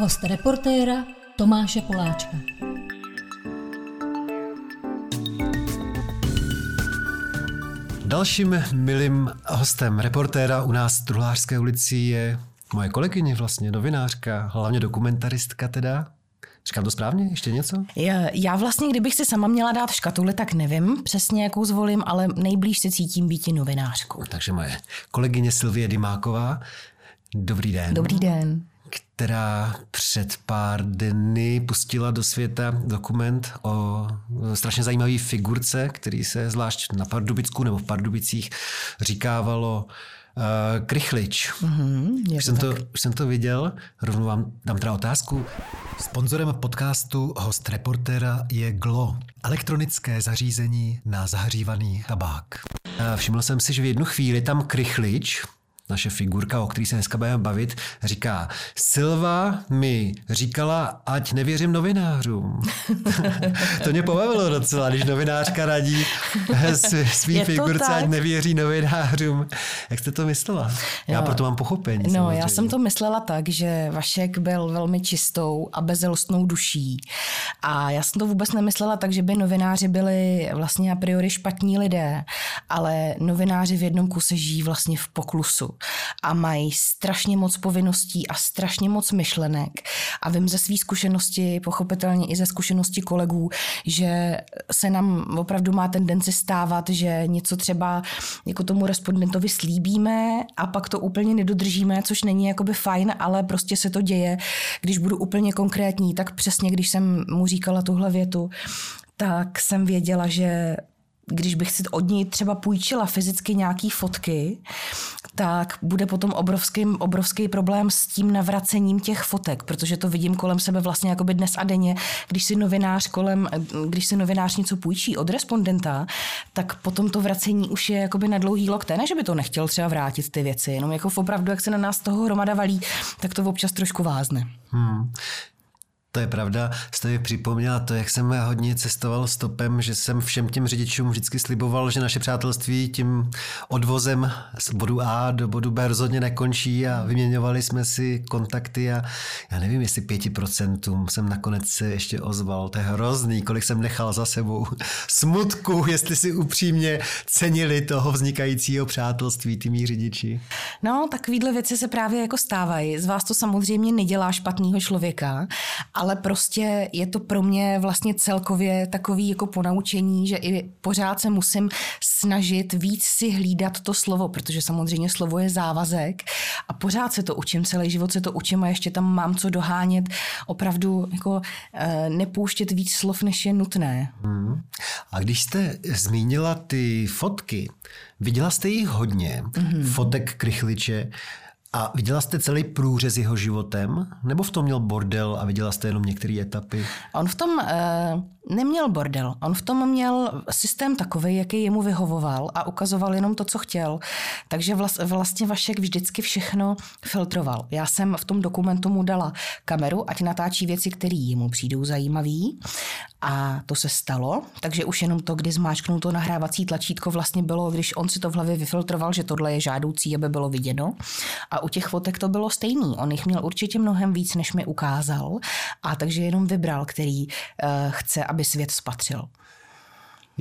Host reportéra Tomáše Poláčka. Dalším milým hostem reportéra u nás v Truhlářské ulici je moje kolegyně vlastně, novinářka, hlavně dokumentaristka teda, Říkám to správně? Ještě něco? Já, já vlastně, kdybych si sama měla dát škatuli, tak nevím přesně, jakou zvolím, ale nejblíž se cítím být novinářkou. Takže moje kolegyně Silvie Dymáková. Dobrý den. Dobrý den. Která před pár dny pustila do světa dokument o strašně zajímavé figurce, který se zvlášť na Pardubicku nebo v Pardubicích říkávalo Uh, krychlič. Mm-hmm, už, jsem to, už jsem to viděl, rovnou vám dám teda otázku. Sponzorem podcastu host reportéra je Glo, elektronické zařízení na zahřívaný tabák. Uh, všiml jsem si, že v jednu chvíli tam krychlič, naše figurka, o který se dneska budeme bavit, říká, Silva mi říkala, ať nevěřím novinářům. to mě pobavilo docela, když novinářka radí svý figurce, tak? ať nevěří novinářům. Jak jste to myslela? Já jo. proto mám pochopení. No, samozřejmě. já jsem to myslela tak, že Vašek byl velmi čistou a bezelostnou duší. A já jsem to vůbec nemyslela tak, že by novináři byli vlastně a priori špatní lidé, ale novináři v jednom kuse žijí vlastně v poklusu a mají strašně moc povinností a strašně moc myšlenek. A vím ze své zkušenosti, pochopitelně i ze zkušenosti kolegů, že se nám opravdu má tendenci stávat, že něco třeba jako tomu respondentovi slíbíme a pak to úplně nedodržíme, což není jakoby fajn, ale prostě se to děje. Když budu úplně konkrétní, tak přesně když jsem mu říkala tuhle větu, tak jsem věděla, že když bych si od ní třeba půjčila fyzicky nějaký fotky, tak bude potom obrovský, obrovský problém s tím navracením těch fotek, protože to vidím kolem sebe vlastně jako by dnes a denně, když si novinář kolem, když si novinář něco půjčí od respondenta, tak potom to vracení už je jakoby na dlouhý lokte, ne, že by to nechtěl třeba vrátit ty věci, jenom jako opravdu, jak se na nás toho hromada valí, tak to občas trošku vázne. Hmm. To je pravda. Jste mi připomněla to, jak jsem hodně cestoval stopem, že jsem všem těm řidičům vždycky sliboval, že naše přátelství tím odvozem z bodu A do bodu B rozhodně nekončí a vyměňovali jsme si kontakty a já nevím, jestli pěti procentům jsem nakonec se ještě ozval. To je hrozný, kolik jsem nechal za sebou smutku, jestli si upřímně cenili toho vznikajícího přátelství, ty mý řidiči. No, takovýhle věci se právě jako stávají. Z vás to samozřejmě nedělá špatného člověka, ale prostě je to pro mě vlastně celkově takový jako ponaučení, že i pořád se musím snažit víc si hlídat to slovo, protože samozřejmě slovo je závazek a pořád se to učím, celý život se to učím a ještě tam mám co dohánět, opravdu jako e, nepouštět víc slov, než je nutné. Hmm. A když jste zmínila ty fotky, viděla jste jich hodně, hmm. fotek krychliče, a viděla jste celý průřez jeho životem? Nebo v tom měl bordel a viděla jste jenom některé etapy? On v tom uh, neměl bordel. On v tom měl systém takový, jaký jemu vyhovoval a ukazoval jenom to, co chtěl. Takže vlast, vlastně Vašek vždycky všechno filtroval. Já jsem v tom dokumentu mu dala kameru, ať natáčí věci, které jemu přijdou zajímavé. A to se stalo. Takže už jenom to, kdy zmáčknul to nahrávací tlačítko, vlastně bylo, když on si to v hlavě vyfiltroval, že tohle je žádoucí, aby bylo viděno. A u těch fotek to bylo stejný. On jich měl určitě mnohem víc, než mi ukázal. A takže jenom vybral, který uh, chce, aby svět spatřil.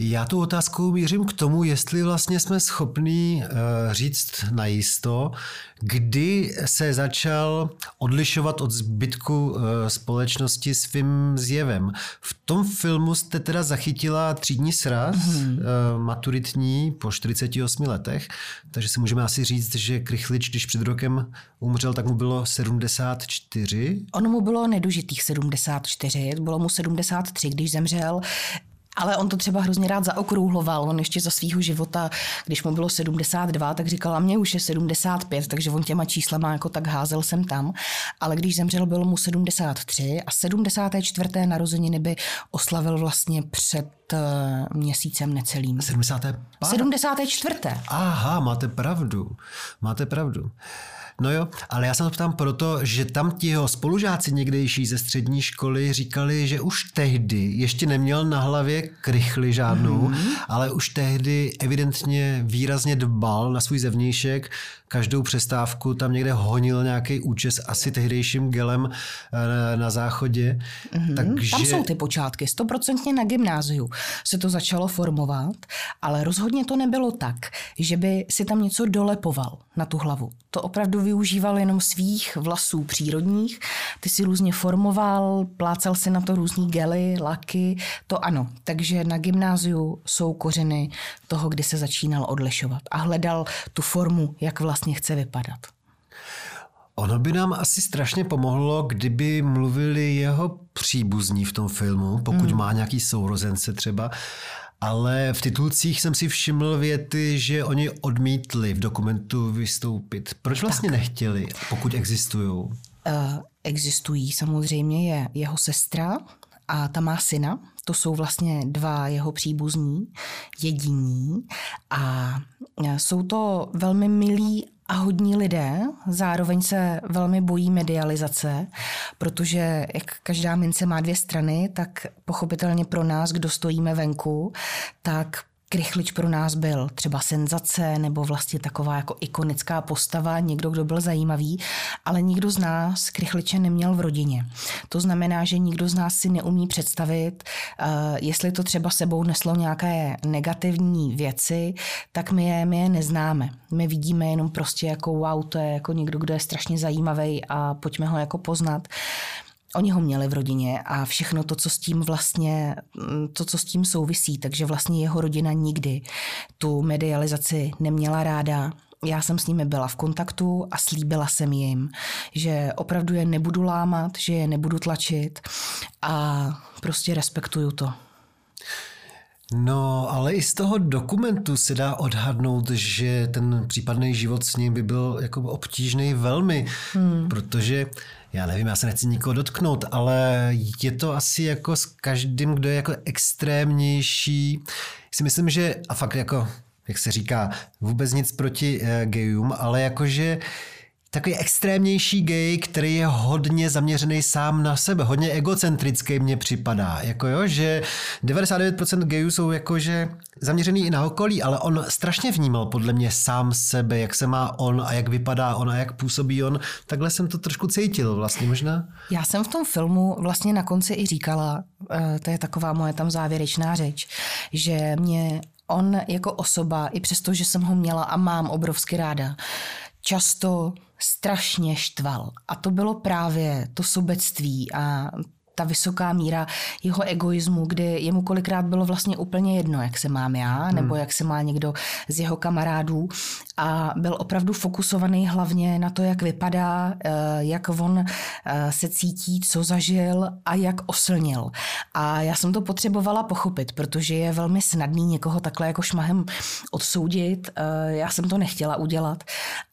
Já tu otázku mířím k tomu, jestli vlastně jsme schopní uh, říct najisto, kdy se začal odlišovat od zbytku uh, společnosti svým zjevem. V tom filmu jste teda zachytila třídní sraz, mm-hmm. maturitní po 48 letech, takže si můžeme asi říct, že Krychlič, když před rokem umřel, tak mu bylo 74. Ono mu bylo nedužitých 74, bylo mu 73, když zemřel. Ale on to třeba hrozně rád zaokrouhloval. On ještě za svého života, když mu bylo 72, tak říkal, a mě už je 75, takže on těma číslama jako tak házel jsem tam. Ale když zemřel, bylo mu 73 a 74. narozeniny by oslavil vlastně před měsícem necelým. 75. 74. Aha, máte pravdu. Máte pravdu. No jo, ale já se to ptám proto, že tam ti jeho spolužáci někdejší ze střední školy říkali, že už tehdy ještě neměl na hlavě krychly žádnou, mm-hmm. ale už tehdy evidentně výrazně dbal na svůj zevnějšek, každou přestávku tam někde honil nějaký účes asi tehdejším gelem eh, na záchodě. Mm-hmm. Takže... Tam jsou ty počátky, stoprocentně na gymnáziu se to začalo formovat, ale rozhodně to nebylo tak, že by si tam něco dolepoval na tu hlavu. To opravdu využíval jenom svých vlasů přírodních, ty si různě formoval, plácal si na to různý gely, laky, to ano. Takže na gymnáziu jsou kořeny toho, kdy se začínal odlišovat a hledal tu formu, jak vlastně chce vypadat. Ono by nám asi strašně pomohlo, kdyby mluvili jeho příbuzní v tom filmu, pokud mm. má nějaký sourozence třeba, ale v titulcích jsem si všiml věty, že oni odmítli v dokumentu vystoupit. Proč vlastně tak. nechtěli, pokud existují? Uh, existují samozřejmě je jeho sestra a ta má syna. To jsou vlastně dva jeho příbuzní, jediní. A jsou to velmi milí a hodní lidé zároveň se velmi bojí medializace, protože jak každá mince má dvě strany, tak pochopitelně pro nás, kdo stojíme venku, tak Krychlič pro nás byl třeba senzace nebo vlastně taková jako ikonická postava, někdo, kdo byl zajímavý, ale nikdo z nás Krychliče neměl v rodině. To znamená, že nikdo z nás si neumí představit, uh, jestli to třeba sebou neslo nějaké negativní věci, tak my je, my je neznáme. My vidíme jenom prostě jako wow, to je jako někdo, kdo je strašně zajímavý a pojďme ho jako poznat. Oni ho měli v rodině a všechno to, co s tím vlastně, mm, to, co s tím souvisí, takže vlastně jeho rodina nikdy tu medializaci neměla ráda. Já jsem s nimi byla v kontaktu a slíbila jsem jim, že opravdu je nebudu lámat, že je nebudu tlačit a prostě respektuju to. No, ale i z toho dokumentu se dá odhadnout, že ten případný život s ním by byl jako obtížný velmi, hmm. protože já nevím, já se nechci nikoho dotknout, ale je to asi jako s každým, kdo je jako extrémnější. Si myslím, že, a fakt jako, jak se říká, vůbec nic proti uh, gejům, ale jakože takový extrémnější gay, který je hodně zaměřený sám na sebe, hodně egocentrický mně připadá, jako jo, že 99% gayů jsou jakože zaměřený i na okolí, ale on strašně vnímal podle mě sám sebe, jak se má on a jak vypadá on a jak působí on, takhle jsem to trošku cítil vlastně možná. Já jsem v tom filmu vlastně na konci i říkala, eh, to je taková moje tam závěrečná řeč, že mě on jako osoba, i přesto, že jsem ho měla a mám obrovsky ráda, často strašně štval. A to bylo právě to sobectví a ta vysoká míra jeho egoismu, kdy jemu kolikrát bylo vlastně úplně jedno, jak se mám já, hmm. nebo jak se má někdo z jeho kamarádů a byl opravdu fokusovaný hlavně na to, jak vypadá, eh, jak on eh, se cítí, co zažil a jak oslnil. A já jsem to potřebovala pochopit, protože je velmi snadný někoho takhle jako šmahem odsoudit. Eh, já jsem to nechtěla udělat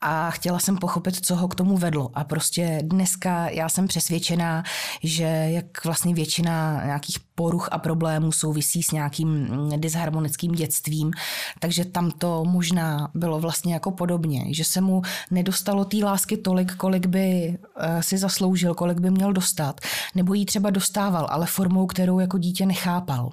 a chtěla jsem pochopit, co ho k tomu vedlo. A prostě dneska já jsem přesvědčená, že jak vlastně většina nějakých poruch a problémů souvisí s nějakým mm, disharmonickým dětstvím, takže tam to možná bylo vlastně jako podobně, že se mu nedostalo té lásky tolik, kolik by eh, si zasloužil, kolik by měl dostat, nebo jí třeba dostával, ale formou, kterou jako dítě nechápal.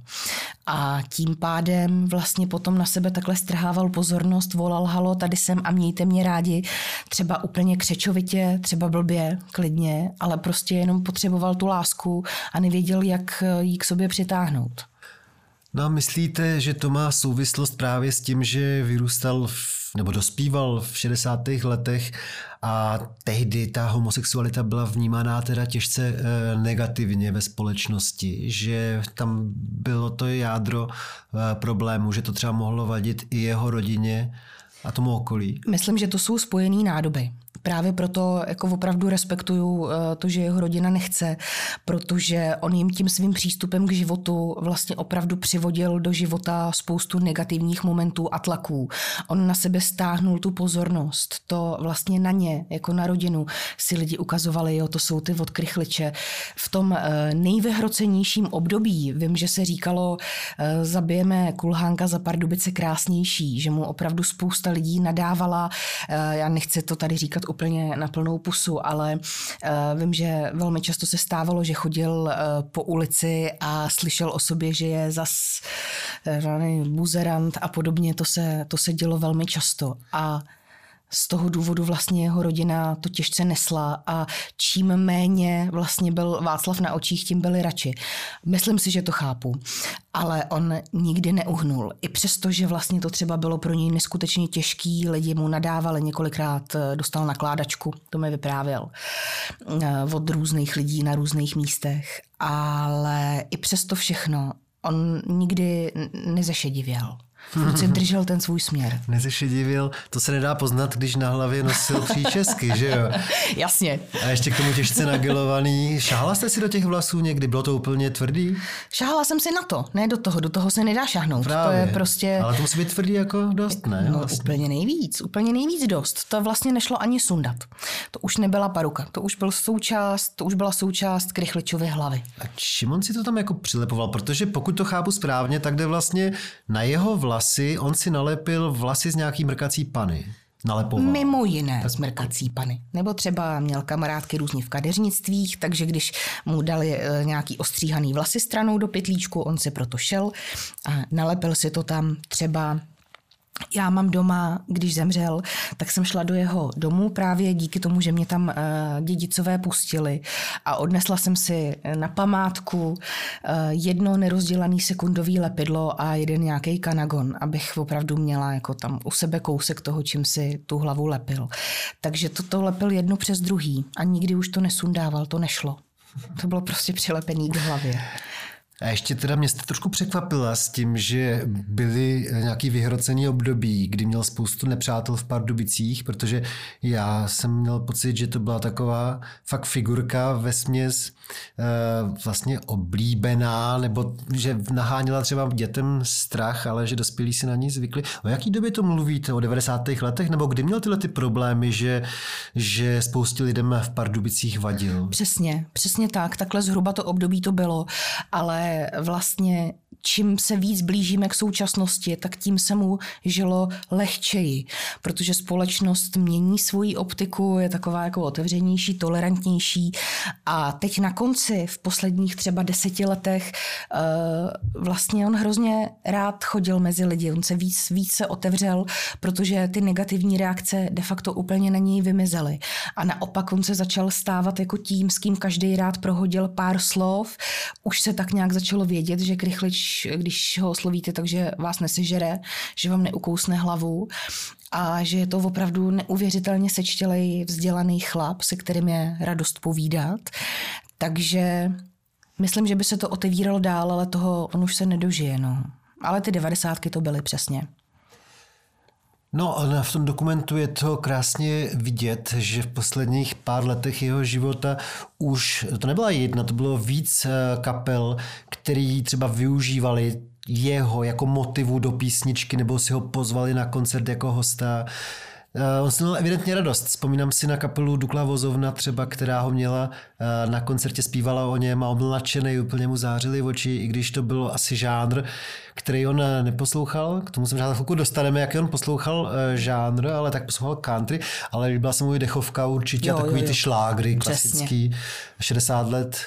A tím pádem vlastně potom na sebe takhle strhával pozornost, volal halo, tady jsem a mějte mě rádi, třeba úplně křečovitě, třeba blbě, klidně, ale prostě jenom potřeboval tu lásku a nevěděl, jak jí k sobě přitáhnout. No a myslíte, že to má souvislost právě s tím, že vyrůstal v, nebo dospíval v 60. letech a tehdy ta homosexualita byla vnímaná teda těžce e, negativně ve společnosti, že tam bylo to jádro e, problému, že to třeba mohlo vadit i jeho rodině a tomu okolí? Myslím, že to jsou spojené nádoby právě proto jako opravdu respektuju eh, to, že jeho rodina nechce, protože on jim tím svým přístupem k životu vlastně opravdu přivodil do života spoustu negativních momentů a tlaků. On na sebe stáhnul tu pozornost. To vlastně na ně, jako na rodinu, si lidi ukazovali, jo, to jsou ty odkrychliče. V tom eh, nejvyhrocenějším období, vím, že se říkalo, eh, zabijeme kulhánka za pardubice krásnější, že mu opravdu spousta lidí nadávala, já nechci to tady říkat úplně na plnou pusu, ale vím, že velmi často se stávalo, že chodil po ulici a slyšel o sobě, že je zas buzerant a podobně, to se, to se dělo velmi často. A z toho důvodu vlastně jeho rodina to těžce nesla a čím méně vlastně byl Václav na očích, tím byli radši. Myslím si, že to chápu. Ale on nikdy neuhnul. I přesto, že vlastně to třeba bylo pro něj neskutečně těžký, lidi mu nadávali, několikrát eh, dostal nakládačku, to mi vyprávěl, eh, od různých lidí na různých místech. Ale i přesto všechno on nikdy nezešedivěl. Furt si držel ten svůj směr. Nezešedivil, to se nedá poznat, když na hlavě nosil příčesky, že jo? Jasně. A ještě k tomu těžce nagilovaný. Šáhala jste si do těch vlasů někdy? Bylo to úplně tvrdý? Šáhala jsem si na to, ne do toho, do toho se nedá šahnout. Právě. To je prostě... Ale to musí být tvrdý jako dost, ne? No vlastně. úplně nejvíc, úplně nejvíc dost. To vlastně nešlo ani sundat. To už nebyla paruka, to už byl součást, to už byla součást Krychličovy hlavy. A čím on si to tam jako přilepoval? Protože pokud to chápu správně, tak jde vlastně na jeho vlas vlasy, on si nalepil vlasy z nějaký mrkací pany. Nalepoval. Mimo jiné tak... z mrkací pany. Nebo třeba měl kamarádky různě v kadeřnictvích, takže když mu dali e, nějaký ostříhaný vlasy stranou do pytlíčku, on se proto šel a nalepil si to tam třeba já mám doma, když zemřel, tak jsem šla do jeho domu právě díky tomu, že mě tam uh, dědicové pustili a odnesla jsem si na památku uh, jedno nerozdělaný sekundový lepidlo a jeden nějaký kanagon, abych opravdu měla jako tam u sebe kousek toho, čím si tu hlavu lepil. Takže toto lepil jedno přes druhý a nikdy už to nesundával, to nešlo. To bylo prostě přilepený k hlavě. A ještě teda mě jste trošku překvapila s tím, že byly nějaký vyhrocený období, kdy měl spoustu nepřátel v Pardubicích, protože já jsem měl pocit, že to byla taková fakt figurka ve směs eh, vlastně oblíbená, nebo že naháněla třeba dětem strach, ale že dospělí si na ní zvykli. O jaký době to mluvíte? O 90. letech? Nebo kdy měl tyhle ty problémy, že, že spoustě lidem v Pardubicích vadil? Přesně, přesně tak. Takhle zhruba to období to bylo, ale vlastně čím se víc blížíme k současnosti, tak tím se mu žilo lehčeji, protože společnost mění svoji optiku, je taková jako otevřenější, tolerantnější. A teď na konci, v posledních třeba deseti letech, eh, vlastně on hrozně rád chodil mezi lidi, on se víc, víc se otevřel, protože ty negativní reakce de facto úplně na něj vymizely. A naopak on se začal stávat jako tím, s kým každý rád prohodil pár slov, už se tak nějak začalo vědět, že Krychlič když, ho oslovíte, takže vás nesežere, že vám neukousne hlavu a že je to opravdu neuvěřitelně sečtělej, vzdělaný chlap, se kterým je radost povídat. Takže myslím, že by se to otevíralo dál, ale toho on už se nedožije. No. Ale ty devadesátky to byly přesně. No, v tom dokumentu je to krásně vidět, že v posledních pár letech jeho života už, to nebyla jedna, to bylo víc eh, kapel, který třeba využívali jeho jako motivu do písničky nebo si ho pozvali na koncert jako hosta. Eh, on si měl evidentně radost. Vzpomínám si na kapelu Dukla Vozovna třeba, která ho měla eh, na koncertě, zpívala o něm a on byl nadšený, úplně mu zářily oči, i když to bylo asi žánr, který on eh, neposlouchal. K tomu se možná chvilku dostaneme, jak on poslouchal žánr, ale tak poslouchal country, ale líbila se mu i dechovka určitě, jo, takový jo, jo. ty šlágry klasický, Přesně. 60 let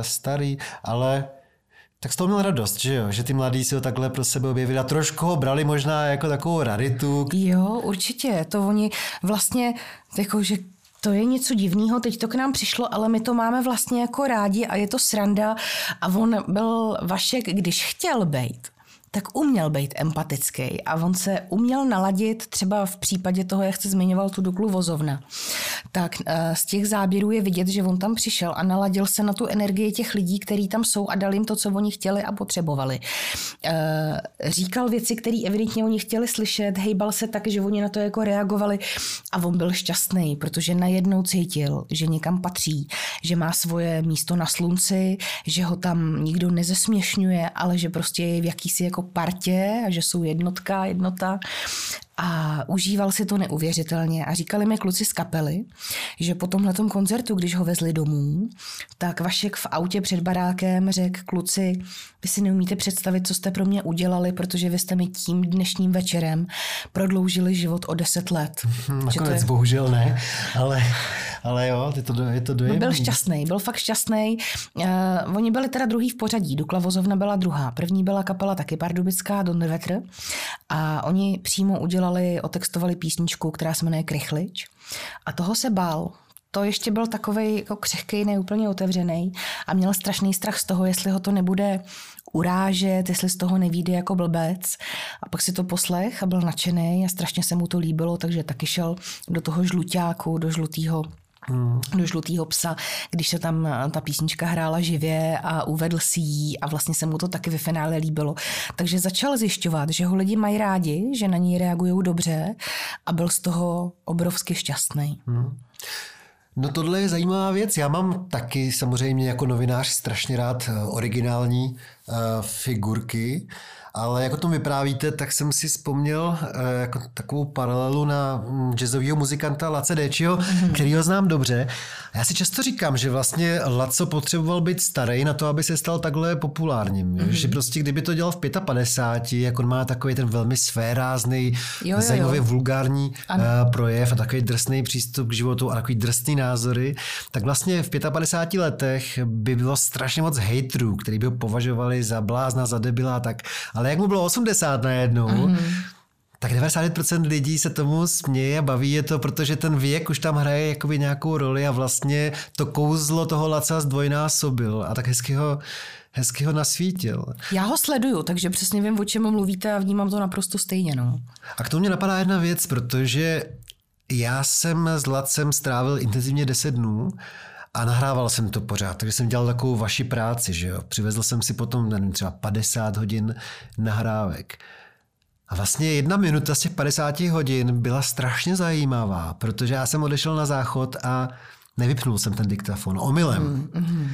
starý, ale tak z toho měl radost, že jo? Že ty mladí si ho takhle pro sebe objevili a trošku ho brali možná jako takovou raritu. Jo, určitě. To oni vlastně, jako, že to je něco divného, teď to k nám přišlo, ale my to máme vlastně jako rádi a je to sranda a on byl Vašek, když chtěl být, tak uměl být empatický a on se uměl naladit třeba v případě toho, jak jste zmiňoval tu Duklu Vozovna. Tak eh, z těch záběrů je vidět, že on tam přišel a naladil se na tu energii těch lidí, kteří tam jsou a dal jim to, co oni chtěli a potřebovali. Eh, říkal věci, které evidentně oni chtěli slyšet, hejbal se tak, že oni na to jako reagovali a on byl šťastný, protože najednou cítil, že někam patří, že má svoje místo na slunci, že ho tam nikdo nezesměšňuje, ale že prostě je v jakýsi jako partě a že jsou jednotka, jednota a užíval si to neuvěřitelně. A říkali mi kluci z kapely, že po tomhle koncertu, když ho vezli domů, tak Vašek v autě před barákem řekl kluci, vy si neumíte představit, co jste pro mě udělali, protože vy jste mi tím dnešním večerem prodloužili život o deset let. Nakonec je... bohužel ne, ale, ale jo, je to, je to dojemný. No byl šťastný, byl fakt šťastný. Uh, oni byli teda druhý v pořadí, Dukla Vozovna byla druhá. První byla kapela taky pardubická, Don Vetr. A oni přímo udělali, otextovali písničku, která se jmenuje Krychlič. A toho se bál to ještě byl takový jako křehký, neúplně otevřený a měl strašný strach z toho, jestli ho to nebude urážet, jestli z toho nevíde jako blbec. A pak si to poslech a byl nadšený a strašně se mu to líbilo, takže taky šel do toho žluťáku, do žlutého. Do žlutého psa, když se tam ta písnička hrála živě a uvedl si ji a vlastně se mu to taky ve finále líbilo. Takže začal zjišťovat, že ho lidi mají rádi, že na něj reagují dobře a byl z toho obrovsky šťastný. Hmm. No tohle je zajímavá věc. Já mám taky samozřejmě jako novinář strašně rád eh, originální figurky ale jak o tom vyprávíte, tak jsem si vzpomněl eh, jako takovou paralelu na mm, jazzového muzikanta Lace Dečiho, mm-hmm. který ho znám dobře. A já si často říkám, že vlastně Laco potřeboval být starý na to, aby se stal takhle populárním. Mm-hmm. Že prostě kdyby to dělal v 55, jak on má takový ten velmi svérázný, zajímavý vulgární ano. Eh, projev a takový drsný přístup k životu a takový drsný názory, tak vlastně v 55 letech by bylo strašně moc hejtrů, který by ho považovali za blázna, za debila, tak ale jak mu bylo 80 najednou, mm-hmm. tak 99% lidí se tomu směje a baví je to, protože ten věk už tam hraje jakoby nějakou roli a vlastně to kouzlo toho Laca zdvojnásobil a tak hezky ho, hezky ho nasvítil. Já ho sleduju, takže přesně vím, o čem mluvíte a vnímám to naprosto stejně. No. A k tomu mě napadá jedna věc, protože já jsem s Lacem strávil intenzivně 10 dnů a nahrával jsem to pořád, takže jsem dělal takovou vaši práci, že jo. Přivezl jsem si potom, nevím, třeba 50 hodin nahrávek. A vlastně jedna minuta z těch 50 hodin byla strašně zajímavá, protože já jsem odešel na záchod a nevypnul jsem ten diktafon omylem. Mm,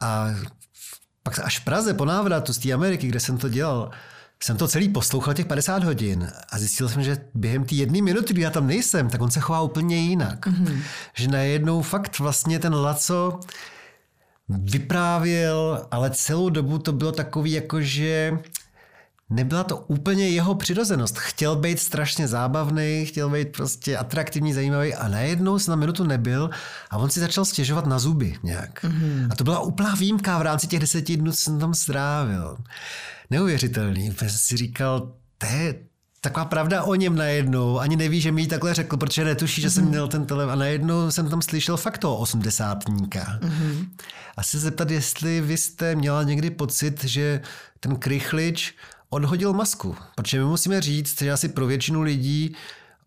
A pak až v Praze po návratu z té Ameriky, kde jsem to dělal, jsem to celý poslouchal těch 50 hodin a zjistil jsem, že během té jedné minuty, kdy já tam nejsem, tak on se chová úplně jinak. Mm-hmm. Že najednou fakt vlastně ten Laco vyprávěl, ale celou dobu to bylo takový jako, že nebyla to úplně jeho přirozenost. Chtěl být strašně zábavný, chtěl být prostě atraktivní, zajímavý a najednou se na minutu nebyl a on si začal stěžovat na zuby nějak. Mm-hmm. A to byla úplná výjimka v rámci těch deseti dnů, co jsem tam strávil neuvěřitelný. Protože si říkal, to je taková pravda o něm najednou. Ani neví, že mi ji takhle řekl, protože netuší, že mm-hmm. jsem mhm. měl ten telefon. A najednou jsem tam slyšel fakt toho osmdesátníka. Mm-hmm. A se zeptat, jestli vy jste měla někdy pocit, že ten krychlič odhodil masku. Protože my musíme říct, že asi pro většinu lidí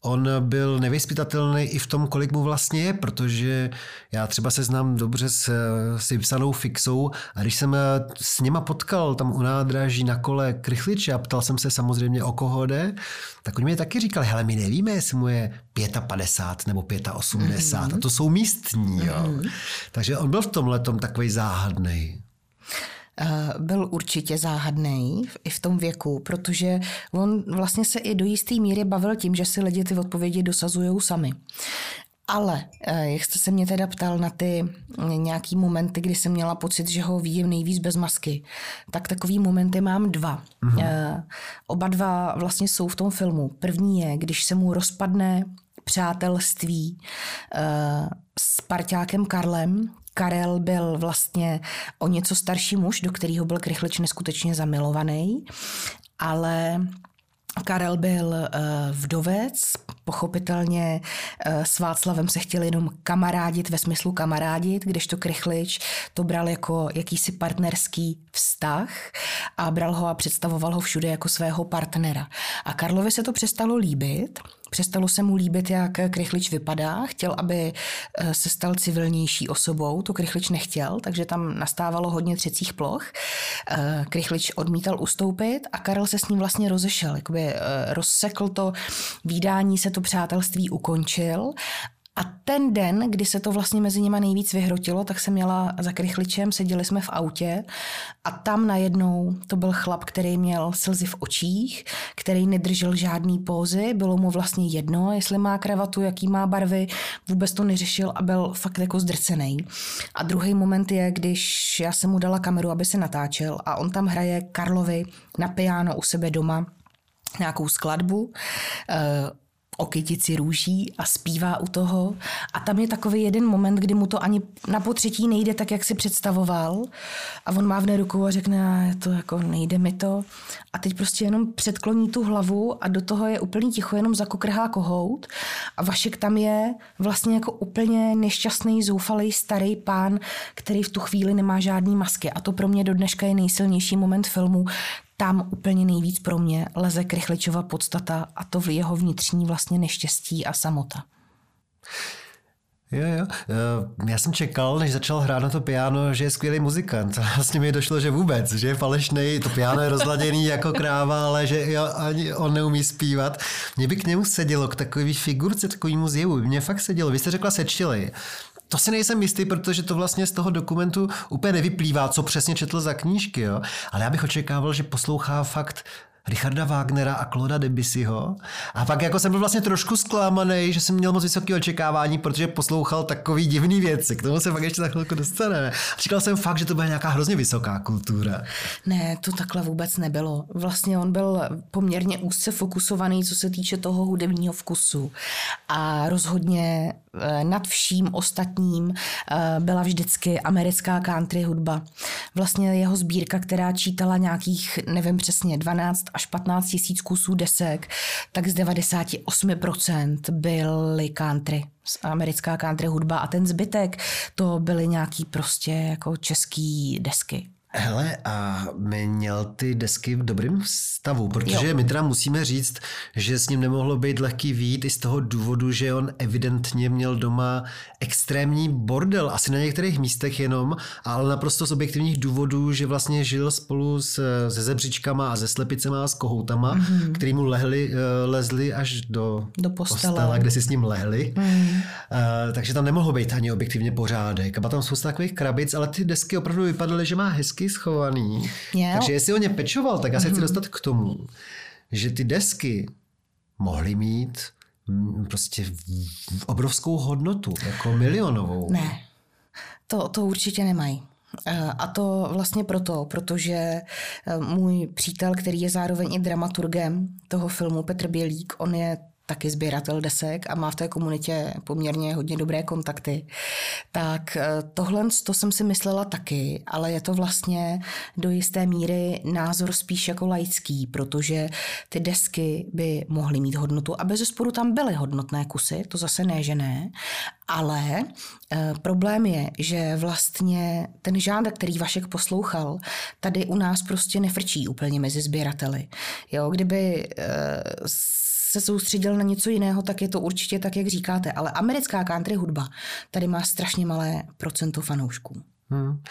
on byl nevyspytatelný i v tom, kolik mu vlastně je, protože já třeba se znám dobře s, s vypsanou fixou a když jsem s něma potkal tam u nádraží na kole krychliče a ptal jsem se samozřejmě o koho jde, tak oni mi taky říkali, hele, my nevíme, jestli mu je 55 nebo 85 mm-hmm. a to jsou místní. Jo. Mm-hmm. Takže on byl v tomhle takový záhadný. Eh, byl určitě záhadný i v tom věku, protože on vlastně se i do jisté míry bavil tím, že si lidi ty odpovědi dosazují sami. Ale eh, jak jste se mě teda ptal na ty nějaký momenty, kdy jsem měla pocit, že ho vidím nejvíc bez masky, tak takový momenty mám dva. Mm-hmm. Oba dva vlastně jsou v tom filmu. První je, když se mu rozpadne přátelství s parťákem Karlem, Karel byl vlastně o něco starší muž, do kterého byl Krychlič neskutečně zamilovaný, ale Karel byl uh, vdovec, Pochopitelně eh, s Václavem se chtěl jenom kamarádit ve smyslu kamarádit, kdežto Krychlič to bral jako jakýsi partnerský vztah a bral ho a představoval ho všude jako svého partnera. A Karlovi se to přestalo líbit, Přestalo se mu líbit, jak Krychlič vypadá. Chtěl, aby eh, se stal civilnější osobou. To Krychlič nechtěl, takže tam nastávalo hodně třecích ploch. Eh, Krychlič odmítal ustoupit a Karel se s ním vlastně rozešel. Jakoby rozsekl to výdání, se to přátelství ukončil a ten den, kdy se to vlastně mezi nima nejvíc vyhrotilo, tak jsem měla za krychličem, seděli jsme v autě a tam najednou to byl chlap, který měl slzy v očích, který nedržel žádný pózy, bylo mu vlastně jedno, jestli má kravatu, jaký má barvy, vůbec to neřešil a byl fakt jako zdrcený. A druhý moment je, když já jsem mu dala kameru, aby se natáčel a on tam hraje Karlovi na piano u sebe doma nějakou skladbu. O kytici růží a zpívá u toho. A tam je takový jeden moment, kdy mu to ani na potřetí nejde tak, jak si představoval. A on má v rukou a řekne, to jako nejde mi to. A teď prostě jenom předkloní tu hlavu a do toho je úplně ticho, jenom zakokrhá kohout. A Vašek tam je vlastně jako úplně nešťastný, zoufalý starý pán, který v tu chvíli nemá žádný masky. A to pro mě do dneška je nejsilnější moment filmu, tam úplně nejvíc pro mě leze Krychličova podstata a to v jeho vnitřní vlastně neštěstí a samota. Jo, jo. Eh, já jsem čekal, než začal hrát na to piano, že je skvělý muzikant. Vlastně mi došlo, že vůbec, že je falešný, to piano je rozladěný jako kráva, ale že jo, ani on neumí zpívat. Mě by k němu sedělo, k takové figurce, takovému zjevu. Mě fakt sedělo. Vy jste řekla sečtělej. To si nejsem jistý, protože to vlastně z toho dokumentu úplně nevyplývá, co přesně četl za knížky, jo? ale já bych očekával, že poslouchá fakt Richarda Wagnera a Claude Debussyho. A pak jako jsem byl vlastně trošku zklamaný, že jsem měl moc vysoké očekávání, protože poslouchal takový divný věci. K tomu se fakt ještě za chvilku dostaneme. A říkal jsem fakt, že to bude nějaká hrozně vysoká kultura. Ne, to takhle vůbec nebylo. Vlastně on byl poměrně úzce fokusovaný, co se týče toho hudebního vkusu. A rozhodně eh, nad vším ostatním eh, byla vždycky americká country hudba. Vlastně jeho sbírka, která čítala nějakých, nevím přesně, 12 až 15 tisíc kusů desek, tak z 98% byly country americká country hudba a ten zbytek to byly nějaký prostě jako český desky. Hele, a měl ty desky v dobrém stavu, protože jo. my teda musíme říct, že s ním nemohlo být lehký výjít i z toho důvodu, že on evidentně měl doma extrémní bordel, asi na některých místech jenom, ale naprosto z objektivních důvodů, že vlastně žil spolu s, se zebřičkama a se slepicema a s kohoutama, mm-hmm. který mu lehli, eh, lezli až do, do postele. postele, kde si s ním lehli. Mm. Uh, takže tam nemohlo být ani objektivně pořádek. A tam spousta takových krabic, ale ty desky opravdu vypadaly, že má hezky hezky schovaný. Yeah. Takže jestli o ně pečoval, tak já se mm-hmm. chci mhm. dostat k tomu, že ty desky mohly mít mm, prostě obrovskou hodnotu, jako milionovou. Ne, to, to určitě nemají. Eh, a to vlastně proto, protože eh, můj přítel, který je zároveň i dramaturgem toho filmu, Petr Bělík, on je taky sběratel desek a má v té komunitě poměrně hodně dobré kontakty. Tak eh, tohle to jsem si myslela taky, ale je to vlastně do jisté míry názor spíš jako laický, protože ty desky by mohly mít hodnotu a bez sporu tam byly hodnotné kusy, to zase ne, že ne, ale e, problém je, že vlastně ten žánr, který Vašek poslouchal, tady u nás prostě nefrčí úplně mezi sběrateli. Jo, kdyby e, se soustředil na něco jiného, tak je to určitě tak, jak říkáte. Ale americká country hudba tady má strašně malé procento fanoušků. Hmm.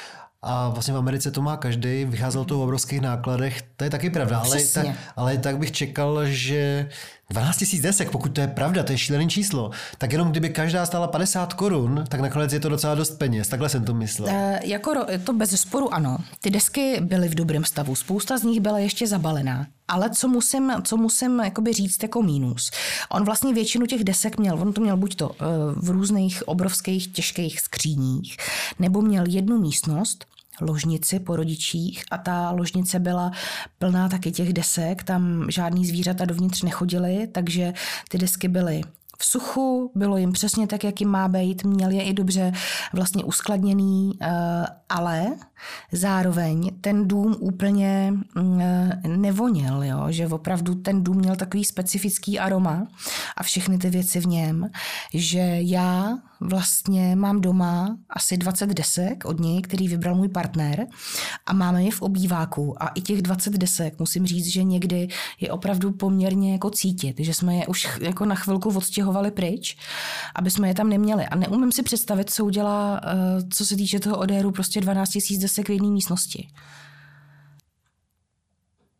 A vlastně v Americe to má každý, vycházel to v obrovských nákladech, to je taky pravda, ale tak, ale tak bych čekal, že 12 000 desek, pokud to je pravda, to je šílený číslo, tak jenom kdyby každá stála 50 korun, tak nakonec je to docela dost peněz. Takhle jsem to myslel. E, jako to bez sporu ano. Ty desky byly v dobrém stavu. Spousta z nich byla ještě zabalená. Ale co musím, co musím jakoby říct jako mínus. On vlastně většinu těch desek měl, on to měl buď to eh, v různých obrovských těžkých skříních, nebo měl jednu místnost, ložnici po rodičích a ta ložnice byla plná taky těch desek, tam žádný zvířata dovnitř nechodili, takže ty desky byly v suchu, bylo jim přesně tak, jak jim má být, měl je i dobře vlastně uskladněný, eh, ale zároveň ten dům úplně mm, nevonil, jo? že opravdu ten dům měl takový specifický aroma a všechny ty věci v něm, že já vlastně mám doma asi 20 desek od něj, který vybral můj partner a máme je v obýváku a i těch 20 desek musím říct, že někdy je opravdu poměrně jako cítit, že jsme je už jako na chvilku odstěhovali pryč, aby jsme je tam neměli a neumím si představit, co udělá, eh, co se týče toho odéru prostě 12 000 desek v jedné místnosti.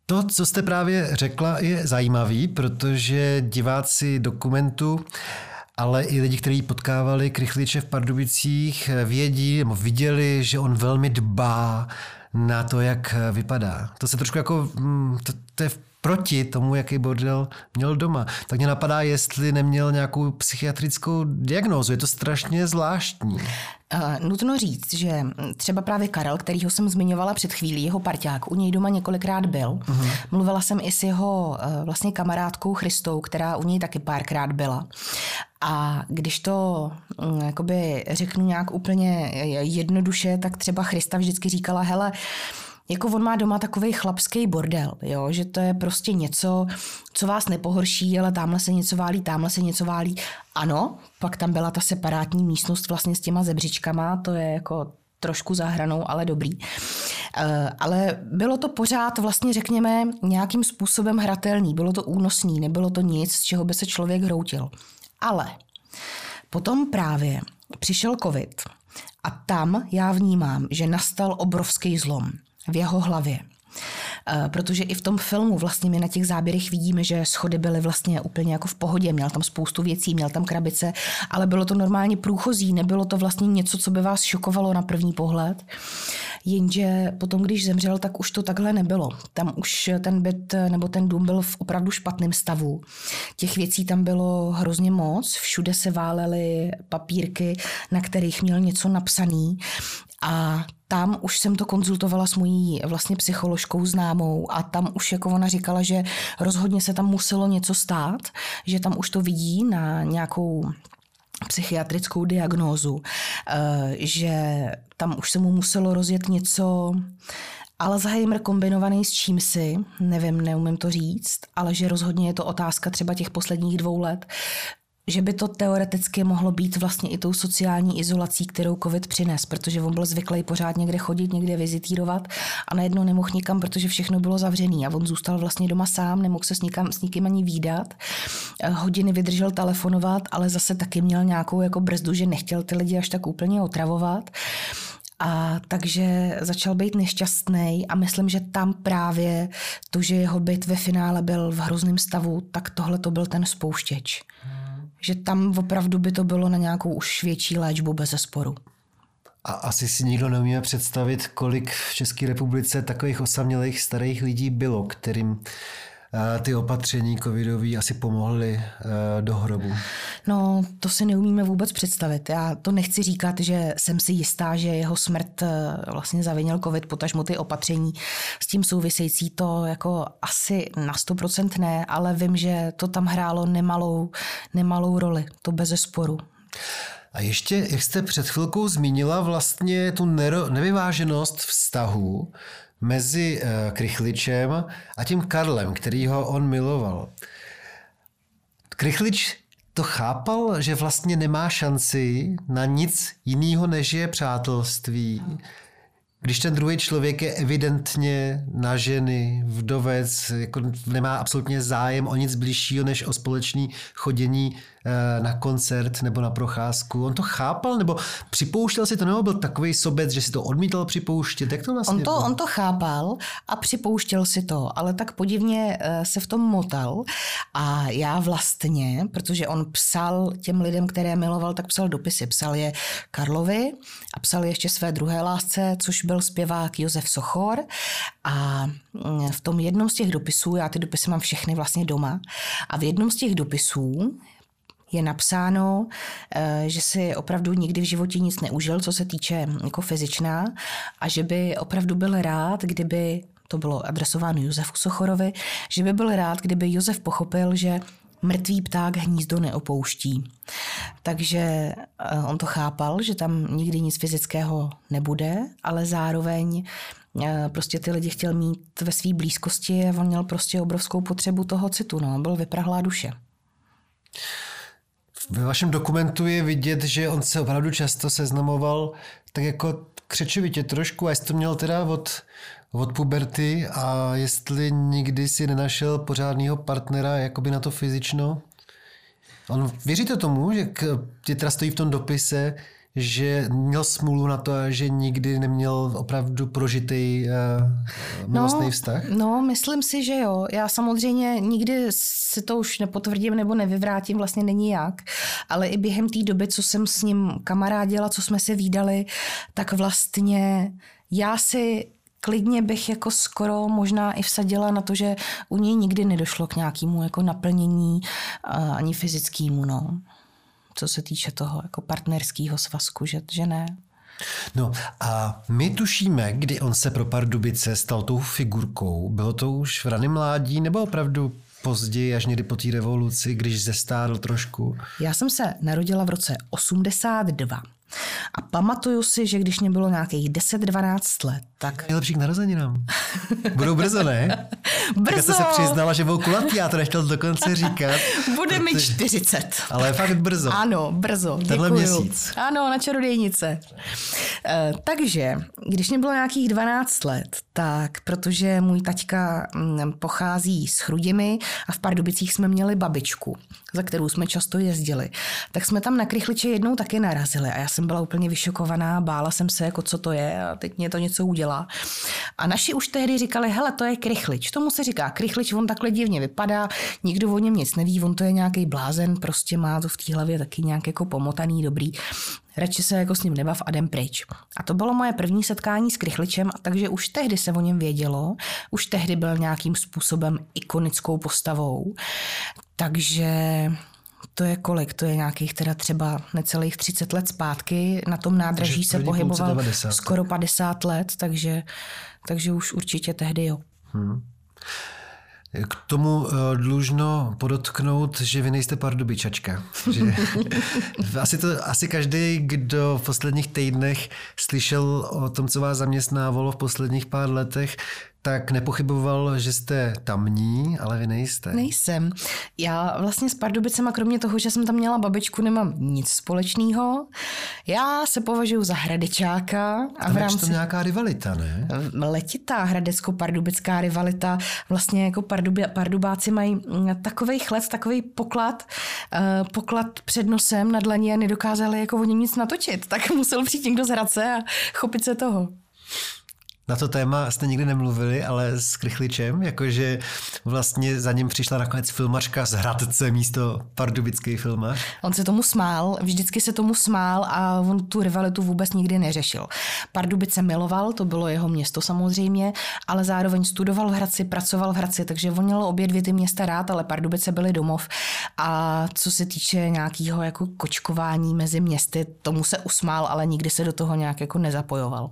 To, co jste právě řekla, je zajímavý, protože diváci dokumentu ale i lidi, kteří potkávali Krychliče v Pardubicích, vědí nebo viděli, že on velmi dbá na to, jak vypadá. To se trošku jako, mm, to, to je proti tomu, jaký bordel měl doma. Tak mě napadá, jestli neměl nějakou psychiatrickou diagnózu. Je to strašně zvláštní. Uh, nutno říct, že třeba právě Karel, kterýho jsem zmiňovala před chvílí, jeho parťák, u něj doma několikrát byl. Uh-huh. Mluvila jsem i s jeho uh, vlastně kamarádkou Christou, která u něj taky párkrát byla. A když to um, jakoby řeknu nějak úplně jednoduše, tak třeba Christa vždycky říkala, hele, jako on má doma takový chlapský bordel, jo? že to je prostě něco, co vás nepohorší, ale tamhle se něco válí, tamhle se něco válí. Ano, pak tam byla ta separátní místnost vlastně s těma zebřičkama, to je jako trošku zahranou, ale dobrý. Eh, ale bylo to pořád vlastně, řekněme, nějakým způsobem hratelný, bylo to únosný, nebylo to nic, z čeho by se člověk hroutil. Ale potom právě přišel covid a tam já vnímám, že nastal obrovský zlom v jeho hlavě. Eh, protože i v tom filmu vlastně my na těch záběrech vidíme, že schody byly vlastně úplně jako v pohodě, měl tam spoustu věcí, měl tam krabice, ale bylo to normálně průchozí, nebylo to vlastně něco, co by vás šokovalo na první pohled. Jenže potom, když zemřel, tak už to takhle nebylo. Tam už ten byt nebo ten dům byl v opravdu špatném stavu. Těch věcí tam bylo hrozně moc, všude se válely papírky, na kterých měl něco napsaný a tam už jsem to konzultovala s mojí vlastně psycholožkou známou a tam už jako ona říkala, že rozhodně se tam muselo něco stát, že tam už to vidí na nějakou psychiatrickou diagnózu, eh, že tam už se mu muselo rozjet něco. Alzheimer kombinovaný s čím si, nevím, neumím to říct, ale že rozhodně je to otázka třeba těch posledních dvou let, že by to teoreticky mohlo být vlastně i tou sociální izolací, kterou covid přines, protože on byl zvyklý pořád někde chodit, někde vizitírovat a najednou nemohl nikam, protože všechno bylo zavřený a on zůstal vlastně doma sám, nemohl se s, nikam, s nikým ani výdat. Eh, hodiny vydržel telefonovat, ale zase taky měl nějakou jako brzdu, že nechtěl ty lidi až tak úplně otravovat. A takže začal být nešťastný a myslím, že tam právě to, že jeho byt ve finále byl v hrozném stavu, tak tohle to byl ten spouštěč. Hmm že tam opravdu by to bylo na nějakou už větší léčbu bez sporu. A asi si nikdo neumíme představit, kolik v České republice takových osamělých starých lidí bylo, kterým ty opatření covidové asi pomohly eh, do hrobu? No, to si neumíme vůbec představit. Já to nechci říkat, že jsem si jistá, že jeho smrt eh, vlastně zavinil covid, potažmo ty opatření s tím související to jako asi na 100% ne, ale vím, že to tam hrálo nemalou, nemalou roli, to bez sporu. A ještě, jak jste před chvilkou zmínila, vlastně tu nevyváženost vztahu mezi eh, Krychličem a tím Karlem, který ho on miloval. Krychlič to chápal, že vlastně nemá šanci na nic jiného, než je přátelství. Když ten druhý člověk je evidentně na ženy, vdovec, jako nemá absolutně zájem o nic blížšího, než o společné chodění na koncert nebo na procházku. On to chápal nebo připouštěl si to, nebo byl takový sobec, že si to odmítal připouštět? Jak to vlastně on to, on to chápal a připouštěl si to, ale tak podivně eh, se v tom motal a já vlastně, protože on psal těm lidem, které miloval, tak psal dopisy. Psal je Karlovi a psal ještě své druhé lásce, což byl zpěvák Josef Sochor a mm, v tom jednom z těch dopisů, já ty dopisy mám všechny vlastně doma, a v jednom z těch dopisů je napsáno, eh, že si opravdu nikdy v životě nic neužil, co se týče jako fyzičná a že by opravdu byl rád, kdyby to bylo adresováno Josefu Sochorovi, že by byl rád, kdyby Josef pochopil, že mrtvý pták hnízdo neopouští. Takže eh, on to chápal, že tam nikdy nic fyzického nebude, ale zároveň eh, prostě ty lidi chtěl mít ve své blízkosti a on měl prostě obrovskou potřebu toho citu, no, byl vyprahlá duše. Ve vašem dokumentu je vidět, že on se opravdu často seznamoval tak jako křečovitě trošku, a jestli to měl teda od, od puberty a jestli nikdy si nenašel pořádného partnera jakoby na to fyzično. On, věříte tomu, že tě teda stojí v tom dopise, že měl smůlu na to, že nikdy neměl opravdu prožitý uh, milostný no, vztah? No, myslím si, že jo. Já samozřejmě nikdy si to už nepotvrdím nebo nevyvrátím, vlastně není jak, ale i během té doby, co jsem s ním kamarádila, co jsme se výdali, tak vlastně já si klidně bych jako skoro možná i vsadila na to, že u něj nikdy nedošlo k nějakému jako naplnění ani fyzickému, no. Co se týče toho jako partnerského svazku, že, že ne. No a my tušíme, kdy on se pro Pardubice stal tou figurkou. Bylo to už v raném mládí nebo opravdu později, až někdy po té revoluci, když zestárl trošku? Já jsem se narodila v roce 82. A pamatuju si, že když mě bylo nějakých 10-12 let, tak... Nejlepší k narozeninám. Budou brzo, ne? brzo! Tak se přiznala, že budou kulatý, já to nechtěl dokonce říkat. Bude mi 40. Ale fakt brzo. Ano, brzo. Tenhle děkuju. měsíc. Ano, na čarodějnice. E, takže, když mě bylo nějakých 12 let, tak protože můj taťka mm, pochází z Chrudimi a v Pardubicích jsme měli babičku, za kterou jsme často jezdili, tak jsme tam na Krychliče jednou taky narazili a já jsem byla úplně vyšokovaná, bála jsem se, jako co to je a teď mě to něco udělá. A naši už tehdy říkali, hele, to je krychlič. Tomu se říká krychlič, on takhle divně vypadá, nikdo o něm nic neví, on to je nějaký blázen, prostě má to v té hlavě taky nějak jako pomotaný, dobrý. Radši se jako s ním nebav a jdem pryč. A to bylo moje první setkání s krychličem, takže už tehdy se o něm vědělo, už tehdy byl nějakým způsobem ikonickou postavou. Takže to je kolik? To je nějakých teda třeba necelých 30 let zpátky. Na tom nádraží se pohyboval 90. skoro 50 let, takže, takže už určitě tehdy jo. Hmm. K tomu eh, dlužno podotknout, že vy nejste pardubičačka. Že asi, to, asi každý, kdo v posledních týdnech slyšel o tom, co vás zaměstnávalo v posledních pár letech, tak nepochyboval, že jste tamní, ale vy nejste. Nejsem. Já vlastně s Pardubicema, kromě toho, že jsem tam měla babičku, nemám nic společného. Já se považuji za hradečáka. A tam v rámci... je nějaká rivalita, ne? Letitá hradecko-pardubická rivalita. Vlastně jako pardubi, pardubáci mají takový chlec, takový poklad, uh, poklad před nosem na dlaní a nedokázali jako o něm nic natočit. Tak musel přijít někdo z Hradce a chopit se toho. Na to téma jste nikdy nemluvili, ale s Krychličem, jakože vlastně za ním přišla nakonec filmařka z Hradce místo pardubický filmař. On se tomu smál, vždycky se tomu smál a on tu rivalitu vůbec nikdy neřešil. Pardubice miloval, to bylo jeho město samozřejmě, ale zároveň studoval v Hradci, pracoval v Hradci, takže on měl obě dvě ty města rád, ale Pardubice byly domov. A co se týče nějakého jako kočkování mezi městy, tomu se usmál, ale nikdy se do toho nějak jako nezapojoval.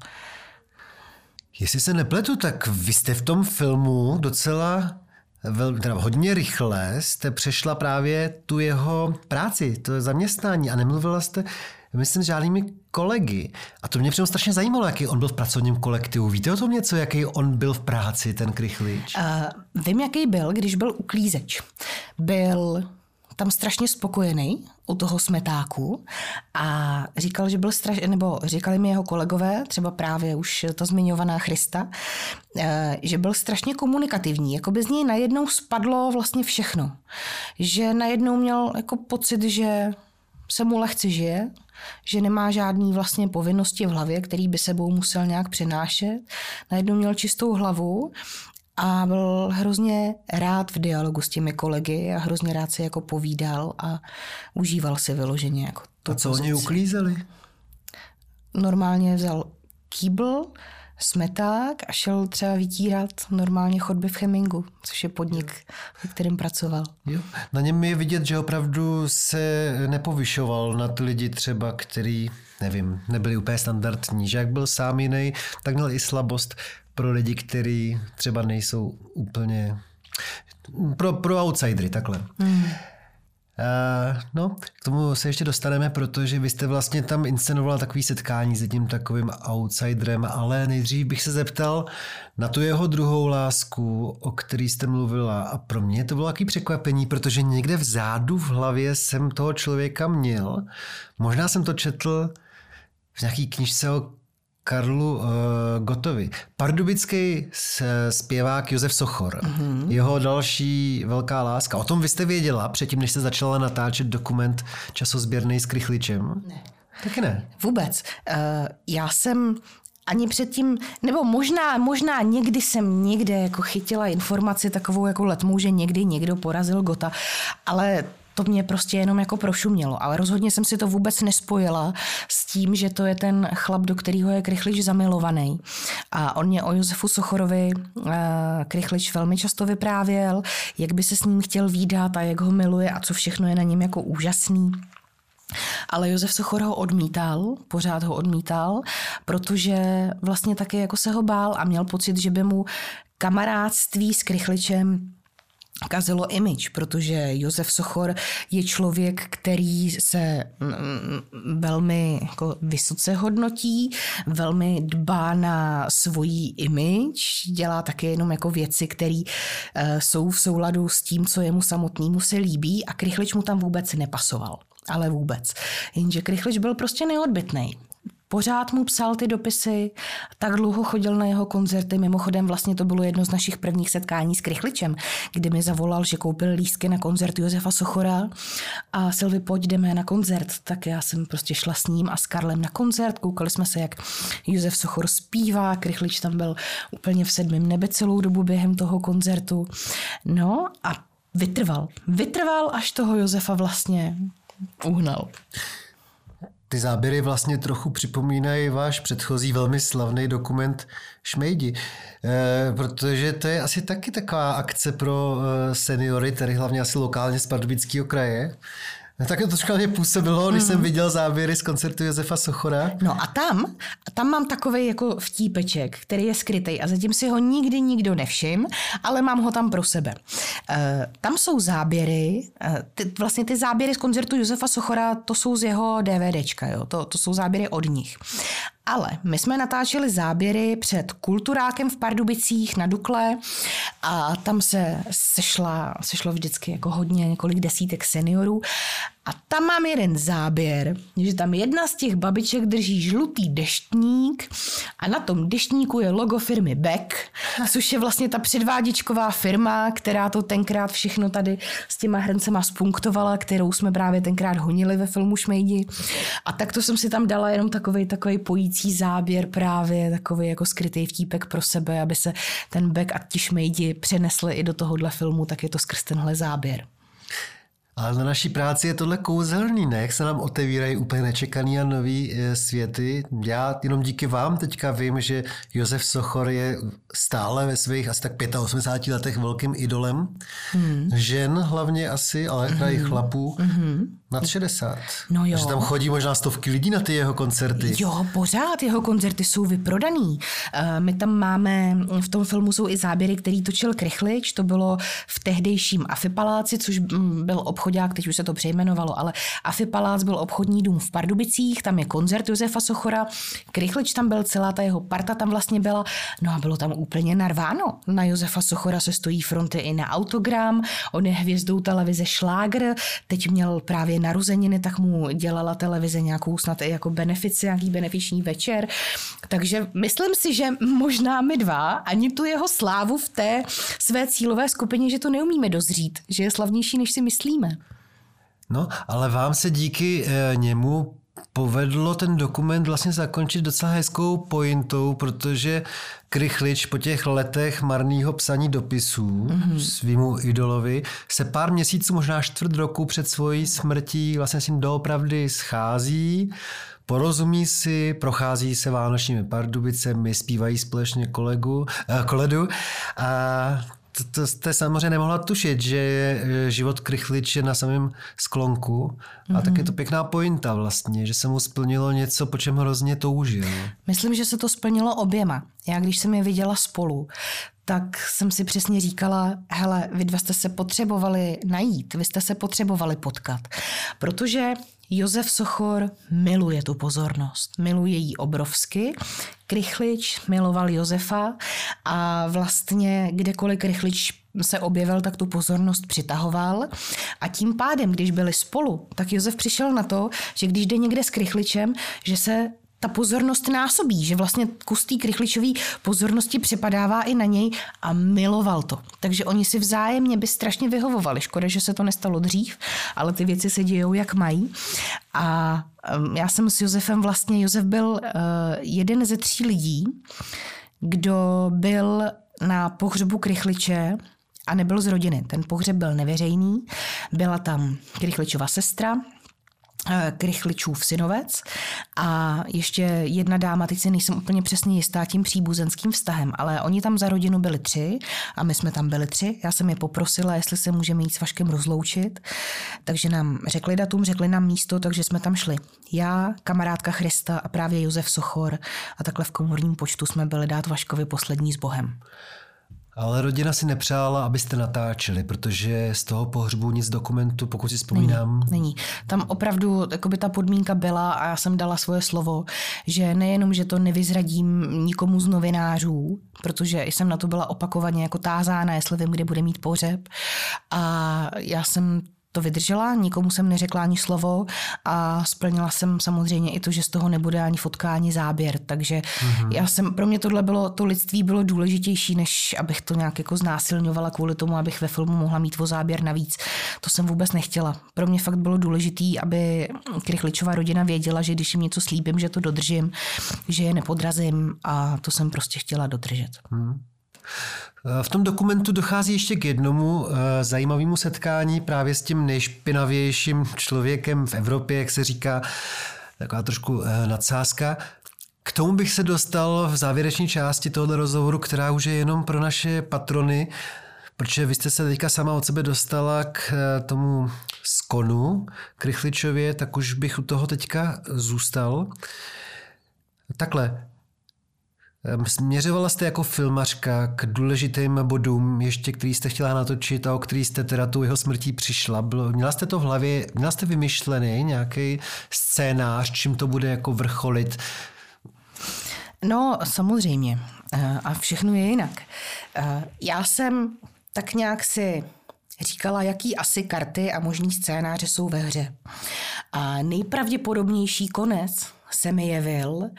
Jestli se nepletu, tak vy jste v tom filmu docela vel, teda hodně rychle jste přešla právě tu jeho práci, to zaměstnání a nemluvila jste, myslím, s žádnými kolegy. A to mě přímo strašně zajímalo, jaký on byl v pracovním kolektivu. Víte o tom něco, jaký on byl v práci, ten krychlič? Uh, vím, jaký byl, když byl uklízeč. Byl tam strašně spokojený u toho smetáku a říkal, že byl strašně, nebo říkali mi jeho kolegové, třeba právě už ta zmiňovaná Christa, eh, že byl strašně komunikativní, jako by z něj najednou spadlo vlastně všechno. Že najednou měl jako pocit, že se mu lehce žije, že nemá žádný vlastně povinnosti v hlavě, který by sebou musel nějak přinášet. Najednou měl čistou hlavu a byl hrozně rád v dialogu s těmi kolegy a hrozně rád si jako povídal a užíval si vyloženě jako tu A co pozici. oni uklízeli? Normálně vzal kýbl, smeták a šel třeba vytírat normálně chodby v Chemingu, což je podnik, ve kterým pracoval. Jo. Na něm je vidět, že opravdu se nepovyšoval na ty lidi třeba, který, nevím, nebyli úplně standardní, že jak byl sám jiný, tak měl i slabost pro lidi, kteří třeba nejsou úplně pro, pro outsidery, takhle. Hmm. Uh, no, k tomu se ještě dostaneme, protože vy jste vlastně tam inscenovala takový setkání s jedním takovým outsiderem, ale nejdřív bych se zeptal na tu jeho druhou lásku, o který jste mluvila. A pro mě to bylo takový překvapení, protože někde vzadu v hlavě jsem toho člověka měl. Možná jsem to četl v nějaký knižce o Karlu uh, Gotovi. Pardubický zpěvák Josef Sochor. Mm-hmm. Jeho další velká láska. O tom vy jste věděla předtím, než jste začala natáčet dokument časozběrný s Krychličem? Ne. Taky ne. Vůbec. Uh, já jsem ani předtím, nebo možná, možná někdy jsem někde jako chytila informaci takovou jako letmou, že někdy někdo porazil Gota, ale to mě prostě jenom jako prošumělo. Ale rozhodně jsem si to vůbec nespojila s tím, že to je ten chlap, do kterého je Krychlič zamilovaný. A on mě o Josefu Sochorovi uh, Krychlič velmi často vyprávěl, jak by se s ním chtěl výdat a jak ho miluje a co všechno je na něm jako úžasný. Ale Josef Sochor ho odmítal, pořád ho odmítal, protože vlastně taky jako se ho bál a měl pocit, že by mu kamarádství s Krychličem kazilo image, protože Josef Sochor je člověk, který se mm, velmi jako vysoce hodnotí, velmi dbá na svoji image, dělá také jenom jako věci, které eh, jsou v souladu s tím, co jemu samotnému se líbí a Krychlič mu tam vůbec nepasoval. Ale vůbec. Jenže Krychlič byl prostě neodbitný. Pořád mu psal ty dopisy, tak dlouho chodil na jeho koncerty. Mimochodem vlastně to bylo jedno z našich prvních setkání s Krychličem, kdy mi zavolal, že koupil lístky na koncert Josefa Sochora a Silvi, pojď, jdeme na koncert. Tak já jsem prostě šla s ním a s Karlem na koncert. Koukali jsme se, jak Josef Sochor zpívá. Krychlič tam byl úplně v sedmém nebe celou dobu během toho koncertu. No a vytrval. Vytrval, až toho Josefa vlastně uhnal. Ty záběry vlastně trochu připomínají váš předchozí velmi slavný dokument Šmejdi, e, protože to je asi taky taková akce pro eh, seniory, tady hlavně asi lokálně z Pardubického kraje. No, tak to trošku mě působilo, když mm. jsem mhm. viděl záběry z koncertu Josefa Sochora. No a tam, tam mám takový jako vtípeček, který je skrytý a zatím si ho nikdy nikdo nevšim, ale mám ho tam pro sebe. Uh, tam jsou záběry, uh, ty, vlastně ty záběry z koncertu Josefa Sochora, to jsou z jeho DVDčka, jo? To, to jsou záběry od nich. Ale my jsme natáčeli záběry před kulturákem v Pardubicích na Dukle a tam se sešla, sešlo vždycky jako hodně, několik desítek seniorů a tam mám jeden záběr, že tam jedna z těch babiček drží žlutý deštník a na tom deštníku je logo firmy Beck, což je vlastně ta předvádičková firma, která to tenkrát všechno tady s těma hrncema spunktovala, kterou jsme právě tenkrát honili ve filmu Šmejdi. A tak to jsem si tam dala jenom takový takový pojící záběr právě, takový jako skrytý vtípek pro sebe, aby se ten Beck a ti Šmejdi přenesli i do tohohle filmu, tak je to skrz tenhle záběr. Ale na naší práci je tohle kouzelný, ne? Jak se nám otevírají úplně nečekaný a nový e, světy. Já jenom díky vám teďka vím, že Josef Sochor je stále ve svých asi tak 85 letech velkým idolem. Hmm. Žen hlavně asi, ale hmm. i chlapů. Hmm. Nad 60. No jo. Že tam chodí možná stovky lidí na ty jeho koncerty. Jo, pořád jeho koncerty jsou vyprodaný. Uh, my tam máme, v tom filmu jsou i záběry, který točil Krychlič, to bylo v tehdejším Afipaláci, což byl obchodák, teď už se to přejmenovalo, ale Afipalác byl obchodní dům v Pardubicích, tam je koncert Josefa Sochora, Krychlič tam byl, celá ta jeho parta tam vlastně byla, no a bylo tam úplně narváno. Na Josefa Sochora se stojí fronty i na autogram, on je hvězdou televize Šlágr, teď měl právě narozeniny, tak mu dělala televize nějakou snad i jako benefici, nějaký benefiční večer. Takže myslím si, že možná my dva ani tu jeho slávu v té své cílové skupině, že to neumíme dozřít, že je slavnější, než si myslíme. No, ale vám se díky e, němu povedlo ten dokument vlastně zakončit docela hezkou pointou, protože Krychlič po těch letech marného psaní dopisů mm-hmm. svýmu idolovi se pár měsíců, možná čtvrt roku před svojí smrtí vlastně s ním doopravdy schází, porozumí si, prochází se vánočními pardubicemi, zpívají společně kolegu, eh, koledu a to, to jste samozřejmě nemohla tušit, že je život Krychliče na samém sklonku. Mm-hmm. A tak je to pěkná pointa vlastně, že se mu splnilo něco, po čem hrozně toužil. Myslím, že se to splnilo oběma. Já když jsem je viděla spolu, tak jsem si přesně říkala, hele, vy dva jste se potřebovali najít, vy jste se potřebovali potkat, protože Josef Sochor miluje tu pozornost, miluje ji obrovsky. Krychlič miloval Josefa a vlastně kdekoliv Krychlič se objevil, tak tu pozornost přitahoval. A tím pádem, když byli spolu, tak Josef přišel na to, že když jde někde s Krychličem, že se ta pozornost násobí, že vlastně kus té krychličové pozornosti přepadává i na něj a miloval to. Takže oni si vzájemně by strašně vyhovovali. Škoda, že se to nestalo dřív, ale ty věci se dějou, jak mají. A já jsem s Josefem vlastně, Josef byl uh, jeden ze tří lidí, kdo byl na pohřbu krychliče a nebyl z rodiny. Ten pohřeb byl neveřejný, byla tam krychličova sestra, Eh, Krychličův synovec a ještě jedna dáma, teď si nejsem úplně přesně jistá tím příbuzenským vztahem, ale oni tam za rodinu byli tři a my jsme tam byli tři. Já jsem je poprosila, jestli se můžeme jít s Vaškem rozloučit, takže nám řekli datum, řekli nám místo, takže jsme tam šli. Já, kamarádka Christa a právě Josef Sochor a takhle v komorním počtu jsme byli dát Vaškovi poslední s Bohem. Ale rodina si nepřála, abyste natáčeli, protože z toho pohřbu nic dokumentu, pokud si vzpomínám. Není, není. Tam opravdu jakoby ta podmínka byla a já jsem dala svoje slovo, že nejenom, že to nevyzradím nikomu z novinářů, protože jsem na to byla opakovaně jako tázána, jestli vím, kde bude mít pohřeb. A já jsem to vydržela, nikomu jsem neřekla ani slovo a splnila jsem samozřejmě i to, že z toho nebude ani fotka, ani záběr. Takže mm-hmm. já jsem, pro mě tohle bylo, to lidství bylo důležitější, než abych to nějak jako znásilňovala kvůli tomu, abych ve filmu mohla mít o záběr navíc. To jsem vůbec nechtěla. Pro mě fakt bylo důležité, aby Krychličová rodina věděla, že když jim něco slíbím, že to dodržím, že je nepodrazím a to jsem prostě chtěla dodržet. Mm. V tom dokumentu dochází ještě k jednomu eh, zajímavému setkání právě s tím nejšpinavějším člověkem v Evropě, jak se říká, taková trošku eh, nadsázka. K tomu bych se dostal v závěrečné části tohoto rozhovoru, která už je jenom pro naše patrony, protože vy jste se teďka sama od sebe dostala k eh, tomu skonu, k Rychličově, tak už bych u toho teďka zůstal. Takhle, směřovala jste jako filmařka k důležitým bodům, ještě který jste chtěla natočit a o který jste teda tu jeho smrtí přišla. Bylo, měla jste to v hlavě, měla jste vymyšlený nějaký scénář, čím to bude jako vrcholit? No, samozřejmě. Eh, a všechno je jinak. Eh, já jsem tak nějak si říkala, jaký asi karty a možný scénáře jsou ve hře. A nejpravděpodobnější konec se mi jevil,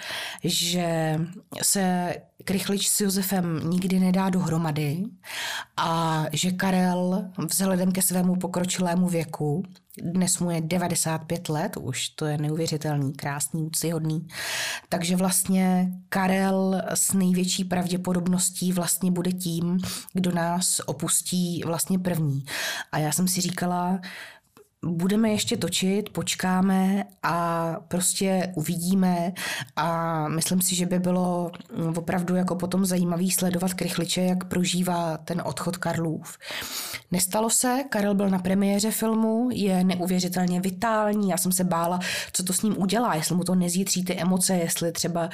že se Krychlič s Josefem nikdy nedá dohromady a že Karel vzhledem ke svému pokročilému věku, dnes mu je 95 let, už to je neuvěřitelný, krásný, úctyhodný, takže vlastně Karel s největší pravděpodobností vlastně bude tím, kdo nás opustí vlastně první. A já jsem si říkala, budeme ještě točit, počkáme a prostě uvidíme a myslím si, že by bylo opravdu jako potom zajímavý sledovat Krychliče, jak prožívá ten odchod Karlův. Nestalo se, Karel byl na premiéře filmu, je neuvěřitelně vitální, já jsem se bála, co to s ním udělá, jestli mu to nezjitří ty emoce, jestli třeba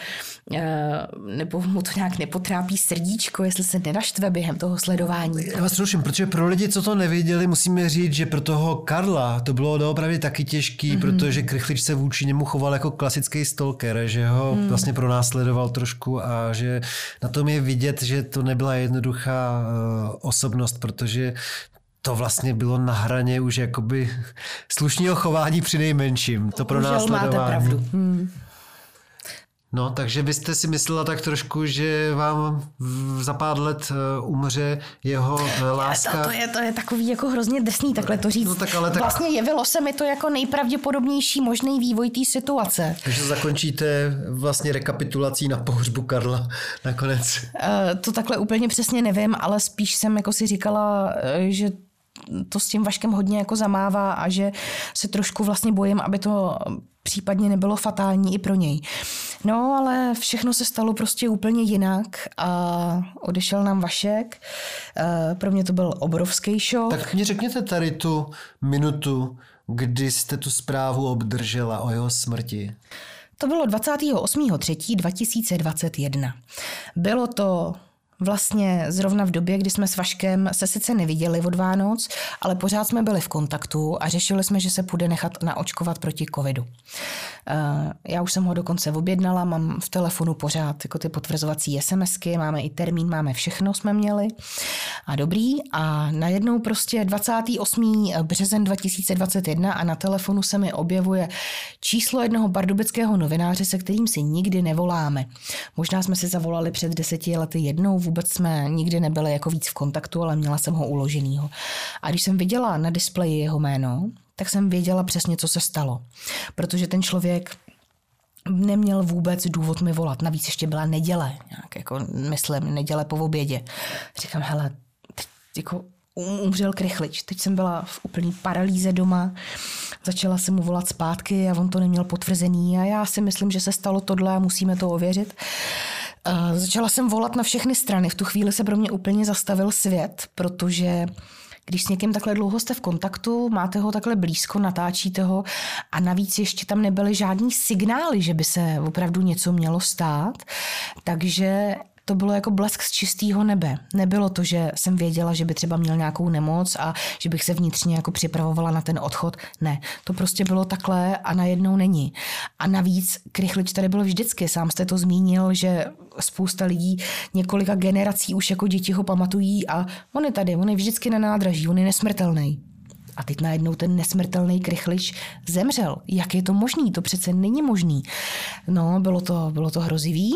eh, nebo mu to nějak nepotrápí srdíčko, jestli se nenaštve během toho sledování. Já vás ruším, protože pro lidi, co to neviděli, musíme říct, že pro toho Karla to bylo doopravdy taky těžký, mm-hmm. protože Krychlič se vůči němu choval jako klasický stalker, že ho mm. vlastně pronásledoval trošku a že na tom je vidět, že to nebyla jednoduchá uh, osobnost, protože to vlastně bylo na hraně už jakoby slušného chování při nejmenším. To pro nás máte pravdu. Hmm. No, takže vy jste si myslela tak trošku, že vám za pár let eh, umře jeho eh, láska. To, to, je, to je takový jako hrozně drsný takhle to říct. No, tak ale tak... Vlastně jevilo se mi to jako nejpravděpodobnější možný vývoj té situace. Takže zakončíte vlastně rekapitulací na pohřbu Karla nakonec. Uh, to takhle úplně přesně nevím, ale spíš jsem jako si říkala, že to s tím Vaškem hodně jako zamává a že se trošku vlastně bojím, aby to případně nebylo fatální i pro něj. No, ale všechno se stalo prostě úplně jinak a odešel nám Vašek. Eh, pro mě to byl obrovský šok. Tak mě řekněte tady tu minutu, kdy jste tu zprávu obdržela o jeho smrti. To bylo 28.3.2021. Bylo to vlastně zrovna v době, kdy jsme s Vaškem se sice neviděli od Vánoc, ale pořád jsme byli v kontaktu a řešili jsme, že se půjde nechat naočkovat proti covidu. Eh, já už jsem ho dokonce objednala, mám v telefonu pořád jako ty potvrzovací SMSky, máme i termín, máme všechno jsme měli a dobrý a najednou prostě 28. březen 2021 a na telefonu se mi objevuje číslo jednoho pardubického novináře, se kterým si nikdy nevoláme. Možná jsme si zavolali před deseti lety jednou, vůbec jsme nikdy nebyli jako víc v kontaktu, ale měla jsem ho uloženýho. A když jsem viděla na displeji jeho jméno, tak jsem věděla přesně, co se stalo. Protože ten člověk neměl vůbec důvod mi volat. Navíc ještě byla neděle, nějak jako myslím, neděle po obědě. Říkám, hele, teď jako umřel krychlič. Teď jsem byla v úplný paralýze doma, začala jsem mu volat zpátky a on to neměl potvrzený a já si myslím, že se stalo tohle a musíme to ověřit. Uh, začala jsem volat na všechny strany. V tu chvíli se pro mě úplně zastavil svět, protože když s někým takhle dlouho jste v kontaktu, máte ho takhle blízko, natáčíte ho a navíc ještě tam nebyly žádný signály, že by se opravdu něco mělo stát, takže to bylo jako blesk z čistého nebe. Nebylo to, že jsem věděla, že by třeba měl nějakou nemoc a že bych se vnitřně jako připravovala na ten odchod. Ne, to prostě bylo takhle a najednou není. A navíc krychlič tady bylo vždycky. Sám jste to zmínil, že spousta lidí několika generací už jako děti ho pamatují a on je tady, on je vždycky na nádraží, on je nesmrtelný. A teď najednou ten nesmrtelný krychlič zemřel. Jak je to možný? To přece není možný. No, bylo to, bylo to hrozivý.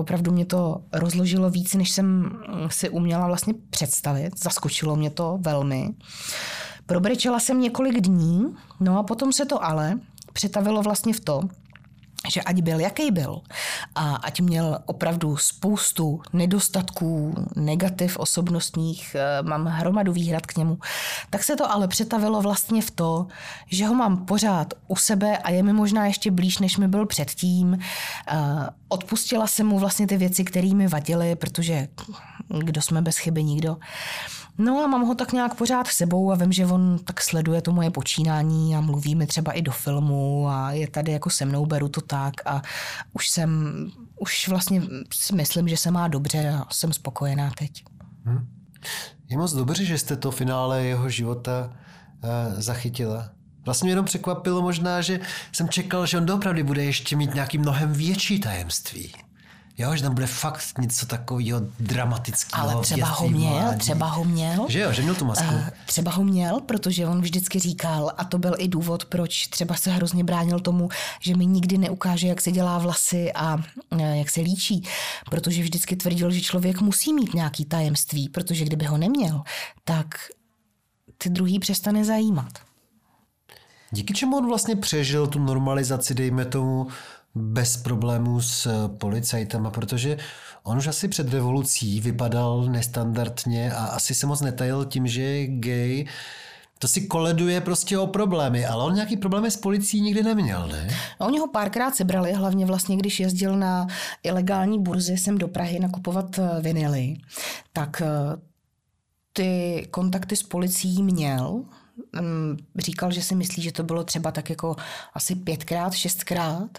Opravdu mě to rozložilo víc, než jsem si uměla vlastně představit. Zaskočilo mě to velmi. Probrečela jsem několik dní, no a potom se to ale přetavilo vlastně v to, že ať byl, jaký byl, a ať měl opravdu spoustu nedostatků, negativ osobnostních, eh, mám hromadu výhrad k němu, tak se to ale přetavilo vlastně v to, že ho mám pořád u sebe a je mi možná ještě blíž, než mi byl předtím. Eh, odpustila jsem mu vlastně ty věci, které mi vadily, protože kdo jsme bez chyby, nikdo. No a mám ho tak nějak pořád s sebou a vím, že on tak sleduje to moje počínání a mluví mi třeba i do filmu a je tady jako se mnou, beru to tak a už jsem, už vlastně si myslím, že se má dobře a jsem spokojená teď. Hmm. Je moc dobře, že jste to finále jeho života uh, zachytila. Vlastně mě jenom překvapilo možná, že jsem čekal, že on doopravdy bude ještě mít nějaký mnohem větší tajemství. Jo, že tam bude fakt něco takového dramatického. Ale třeba ho měl, mládí. třeba ho měl. Že jo, že měl tu masku. Uh, třeba ho měl, protože on vždycky říkal, a to byl i důvod, proč třeba se hrozně bránil tomu, že mi nikdy neukáže, jak se dělá vlasy a uh, jak se líčí, protože vždycky tvrdil, že člověk musí mít nějaký tajemství, protože kdyby ho neměl, tak ty druhý přestane zajímat. Díky čemu on vlastně přežil tu normalizaci, dejme tomu, bez problémů s eh, policajtama, protože on už asi před revolucí vypadal nestandardně a asi se moc netajil tím, že je gay. To si koleduje prostě o problémy, ale on nějaký problémy s policií nikdy neměl, ne? No, oni ho párkrát sebrali, hlavně vlastně, když jezdil na ilegální burzy sem do Prahy nakupovat eh, vinily, tak eh, ty kontakty s policií měl, říkal, že si myslí, že to bylo třeba tak jako asi pětkrát, šestkrát,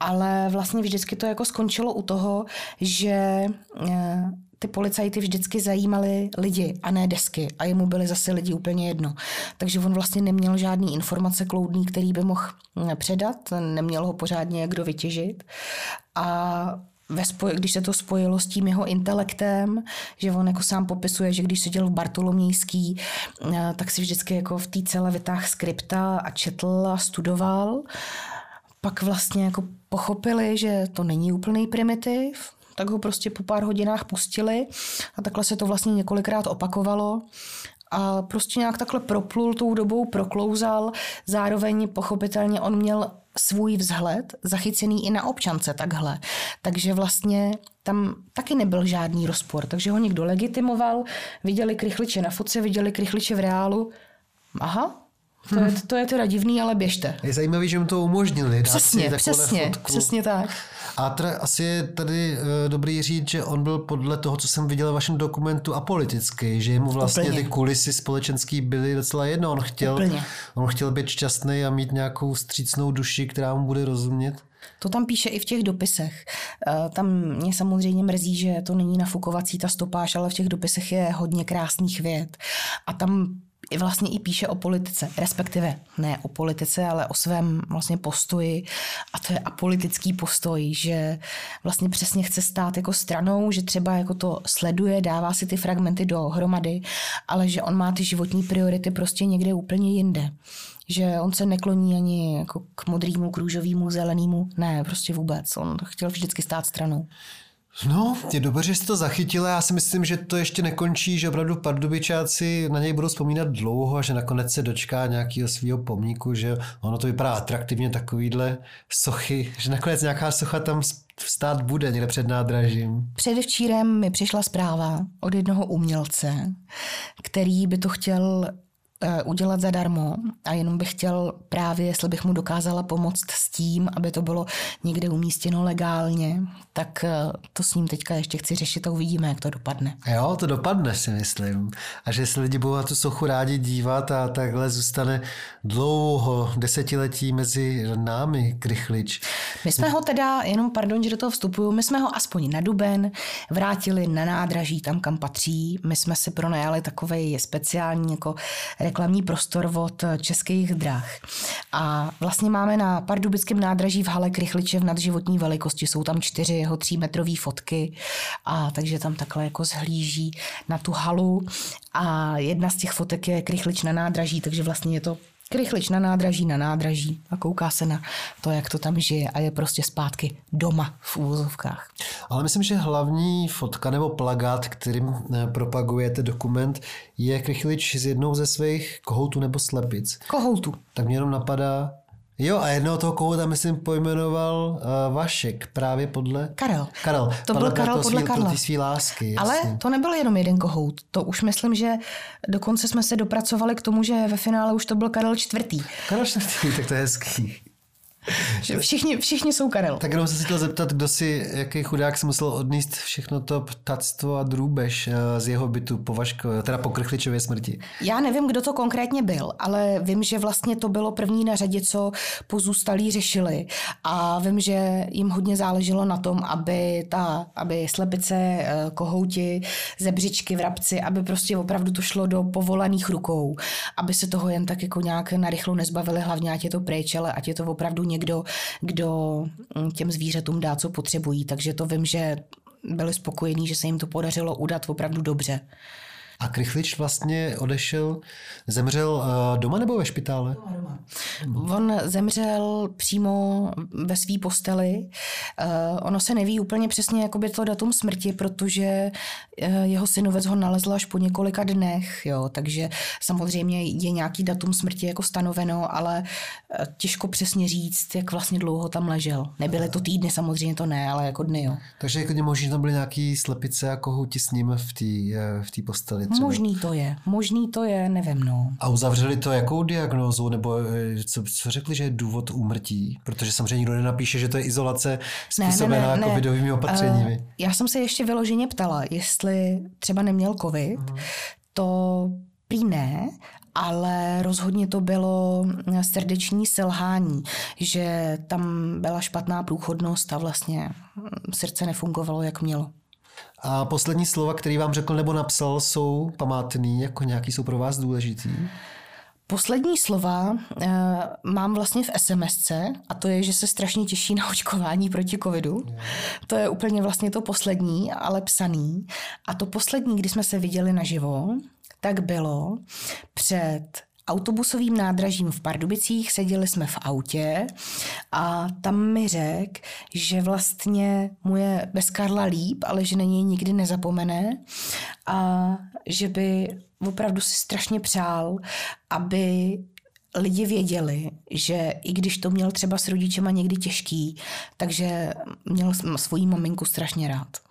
ale vlastně vždycky to jako skončilo u toho, že eh, ty policajty vždycky zajímali lidi a ne desky a jemu byly zase lidi úplně jedno. Takže on vlastně neměl žádný informace kloudný, který by mohl mm, předat, neměl ho pořádně kdo vytěžit a ve spoj, když se to spojilo s tím jeho intelektem, že on jako sám popisuje, že když seděl v Bartolomějský, eh, tak si vždycky jako v té celé vytáh skripta a četl a studoval. Pak vlastně jako pochopili, že to není úplný primitiv, tak ho prostě po pár hodinách pustili a takhle se to vlastně několikrát opakovalo a prostě nějak takhle proplul tou dobou, proklouzal. Zároveň pochopitelně on měl svůj vzhled zachycený i na občance takhle. Takže vlastně tam taky nebyl žádný rozpor. Takže ho někdo legitimoval, viděli krychliče na fotce, viděli krychliče v reálu. Aha, to je, to je teda divný, ale běžte. Je zajímavý, že mu to umožnili. Přesně, přesně, fotku. přesně tak. A teda asi je tady uh, dobrý říct, že on byl podle toho, co jsem viděl v vašem dokumentu, apolitický, že mu vlastně Úplně. ty kulisy společenský byly docela jedno. On chtěl, on chtěl být šťastný a mít nějakou střícnou duši, která mu bude rozumět. To tam píše i v těch dopisech. Eh, tam mě samozřejmě mrzí, že to není nafukovací ta stopáž, ale v těch dopisech je hodně krásných věd. A tam vlastně i píše o politice, respektive ne o politice, ale o svém vlastně postoji a to je apolitický postoj, že vlastně přesně chce stát jako stranou, že třeba jako to sleduje, dává si ty fragmenty dohromady, ale že on má ty životní priority prostě někde úplně jinde že on se nekloní ani jako k modrýmu, k zelenému, ne, prostě vůbec. On chtěl vždycky stát stranou. No, je dobře, že jsi to zachytila. Já si myslím, že to ještě nekončí, že opravdu pardubičáci na něj budou vzpomínat dlouho a že nakonec se dočká nějakého svého pomníku, že ono to vypadá atraktivně takovýhle sochy, že nakonec nějaká socha tam vstát bude někde před nádražím. Předevčírem mi přišla zpráva od jednoho umělce, který by to chtěl udělat zadarmo a jenom bych chtěl právě, jestli bych mu dokázala pomoct s tím, aby to bylo někde umístěno legálně, tak eh, to s ním teďka ještě chci řešit a uvidíme, jak to dopadne. Jo, to dopadne si myslím. A že se lidi budou na tu sochu rádi dívat a takhle zůstane dlouho, desetiletí mezi námi krychlič. My jsme ho teda, jenom pardon, že do toho vstupuju, my jsme ho aspoň na Duben vrátili na nádraží tam, kam patří. My jsme si pronajali takový speciální jako reklamní prostor od českých drah. A vlastně máme na pardubickém nádraží v hale Krychliče v nadživotní velikosti. Jsou tam čtyři jeho třímetrové fotky a takže tam takhle jako zhlíží na tu halu a jedna z těch fotek je Krychlič na nádraží, takže vlastně je to Krychlič na nádraží, na nádraží a kouká se na to, jak to tam žije a je prostě zpátky doma v úvozovkách. Ale myslím, že hlavní fotka nebo plagát, kterým eh, propagujete dokument, je Krychlič z jednou ze svých kohoutů nebo slepic. Kohoutů. Tak mě jenom napadá, Jo, a jednoho toho kohouta, myslím, pojmenoval uh, Vašek právě podle... Karel. Karel. To byl Karel podle Karla. Svý lásky. Ale jasně. to nebyl jenom jeden kohout. To už myslím, že dokonce jsme se dopracovali k tomu, že ve finále už to byl Karel čtvrtý. Karel čtvrtý, tak to je hezký. Že všichni, všichni jsou Karel. Tak jenom se chtěl zeptat, kdo si, jaký chudák si musel odníst všechno to ptactvo a drůbež eh, z jeho bytu po Vaško, teda po Krchličově smrti. Já nevím, kdo to konkrétně byl, ale vím, že vlastně to bylo první na řadě, co pozůstalí řešili. A vím, že jim hodně záleželo na tom, aby ta, aby slepice, eh, kohouti, zebřičky, vrabci, aby prostě opravdu to šlo do povolených rukou, aby se toho jen tak jako nějak narychlo nezbavili, hlavně ať je to pryč, ale ať je to opravdu někdo, kdo mm, těm zvířatům dá, co potřebují. Takže to vím, že byli spokojení, že se jim to podařilo udat opravdu dobře. A Krychlič vlastně odešel, zemřel eh, doma nebo ve špitále? Doma. On zemřel přímo ve své posteli. Uh, ono se neví úplně přesně jakoby to datum smrti, protože uh, jeho synovec ho nalezl až po několika dnech, jo, takže samozřejmě je nějaký datum smrti jako stanoveno, ale těžko přesně říct, jak vlastně dlouho tam ležel. Nebyly to týdny, samozřejmě to ne, ale jako dny, jo. Takže jako možná tam byly nějaký slepice a kohouti s ním v té v posteli třeba. Možný to je, možný to je, nevím, no. A uzavřeli to jakou diagnózu, nebo eh, co, co řekli, že je důvod úmrtí? Protože samozřejmě nikdo nenapíše, že to je izolace způsobená ne, ne, ne, covidovými opatřeními. Uh, já jsem se ještě vyloženě ptala, jestli třeba neměl covid, uh-huh. to prý ne, ale rozhodně to bylo srdeční selhání, že tam byla špatná průchodnost a vlastně srdce nefungovalo, jak mělo. A poslední slova, který vám řekl nebo napsal, jsou památný, jako nějaký jsou pro vás důležitý? Poslední slova uh, mám vlastně v SMSC a to je, že se strašně těší na očkování proti covidu. To je úplně vlastně to poslední, ale psaný. A to poslední, kdy jsme se viděli naživo, tak bylo před autobusovým nádražím v Pardubicích, seděli jsme v autě a tam mi řekl, že vlastně mu je bez Karla líp, ale že na něj nikdy nezapomene a že by opravdu si strašně přál, aby lidi věděli, že i když to měl třeba s rodičema někdy těžký, takže měl svoji maminku strašně rád.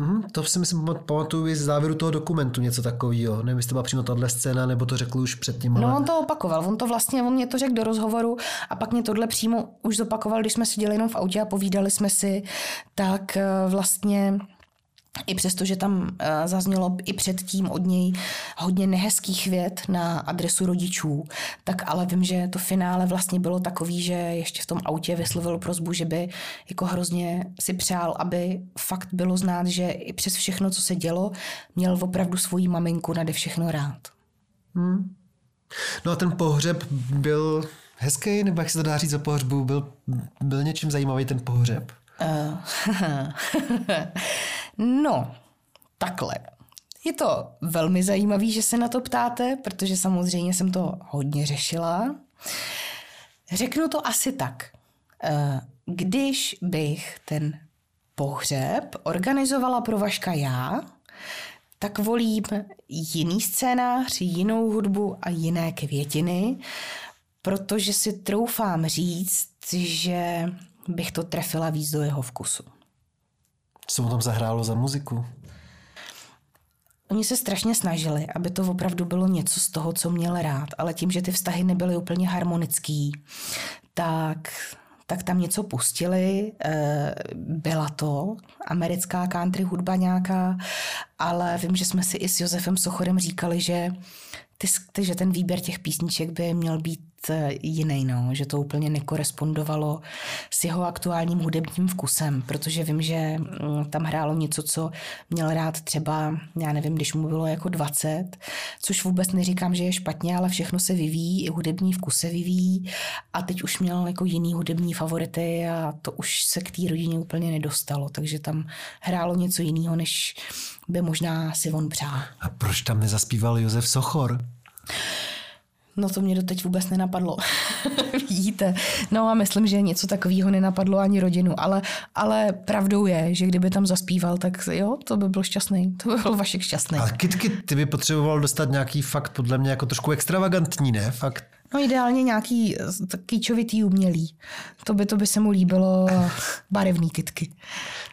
Hmm, to si myslím pamatuju i z závěru toho dokumentu něco takového. Nevím, jestli to byla přímo tahle scéna, nebo to řekl už předtím. Ale... No on to opakoval, on to vlastně, on mě to řekl do rozhovoru a pak mě tohle přímo už zopakoval, když jsme seděli jenom v autě a povídali jsme si, tak eh, vlastně i přesto, že tam uh, zaznělo i předtím od něj hodně nehezkých vět na adresu rodičů, tak ale vím, že to finále vlastně bylo takový, že ještě v tom autě vyslovil prozbu, že by jako hrozně si přál, aby fakt bylo znát, že i přes všechno, co se dělo, měl opravdu svoji maminku nade všechno rád. Hmm. No a ten pohřeb byl hezký, nebo jak se to dá říct o pohřbu, byl, byl něčím zajímavý ten pohřeb? Uh, no, takhle. Je to velmi zajímavé, že se na to ptáte, protože samozřejmě jsem to hodně řešila. Řeknu to asi tak. Uh, když bych ten pohřeb organizovala pro Vaška já, tak volím jiný scénář, jinou hudbu a jiné květiny, protože si troufám říct, že bych to trefila víc do jeho vkusu. Co mu tam zahrálo za muziku? Oni se strašně snažili, aby to opravdu bylo něco z toho, co měl rád, ale tím, že ty vztahy nebyly úplně harmonický, tak tak tam něco pustili. Eh, byla to americká country hudba nějaká, ale vím, že jsme si i s Josefem Sochorem říkali, že ty, že ten výběr těch písniček by měl být jiný, no, že to úplně nekorespondovalo s jeho aktuálním hudebním vkusem, protože vím, že mm, tam hrálo něco, co měl rád třeba, já nevím, když mu bylo jako 20, což vůbec neříkám, že je špatně, ale všechno se vyvíjí, i hudební vkus se vyvíjí a teď už měl jako jiný hudební favority a to už se k té rodině úplně nedostalo, takže tam hrálo něco jiného, než by možná si on přál. A proč tam nezaspíval Josef Sochor? No to mě doteď vůbec nenapadlo. Vidíte. No a myslím, že něco takového nenapadlo ani rodinu, ale, ale pravdou je, že kdyby tam zaspíval, tak jo, to by byl šťastný. To by byl Vašek šťastný. Ale Kitky, ty by potřeboval dostat nějaký fakt podle mě jako trošku extravagantní, ne? Fakt No ideálně nějaký kýčovitý umělý. To by, to by se mu líbilo barevný kytky.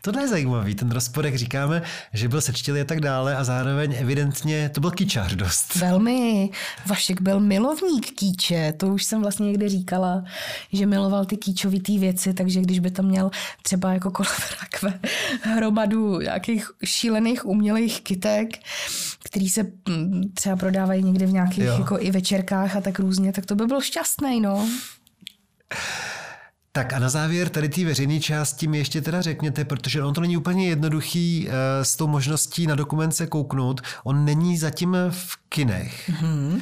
Tohle je zajímavý, ten rozporek říkáme, že byl sečtělý a tak dále a zároveň evidentně to byl kýčař dost. Velmi. Vašek byl milovník kýče, to už jsem vlastně někde říkala, že miloval ty kýčovitý věci, takže když by tam měl třeba jako kolem rakve hromadu nějakých šílených umělých kytek, který se mm, třeba prodávají někde v nějakých jako i večerkách a tak různě, tak to by byl šťastný, no. Tak a na závěr tady té veřejné části mi ještě teda řekněte, protože on to není úplně jednoduchý uh, s tou možností na dokument se kouknout. On není zatím v kinech. Mm-hmm.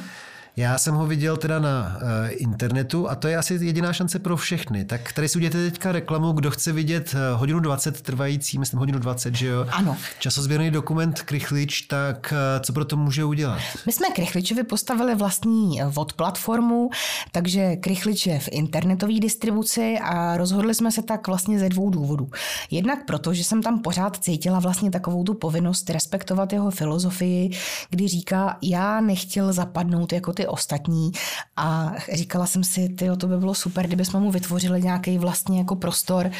Já jsem ho viděl teda na uh, internetu a to je asi jediná šance pro všechny. Tak tady si uděláte teďka reklamu, kdo chce vidět uh, hodinu 20 trvající, myslím hodinu 20, že jo? Ano. Časozběrný dokument Krychlič, tak uh, co pro to může udělat? My jsme Krychličovi postavili vlastní VOD platformu, takže Krychlič je v internetové distribuci a rozhodli jsme se tak vlastně ze dvou důvodů. Jednak proto, že jsem tam pořád cítila vlastně takovou tu povinnost respektovat jeho filozofii, kdy říká, já nechtěl zapadnout jako ty ostatní a říkala jsem si, ty to by bylo super, kdyby jsme mu vytvořili nějaký vlastně jako prostor,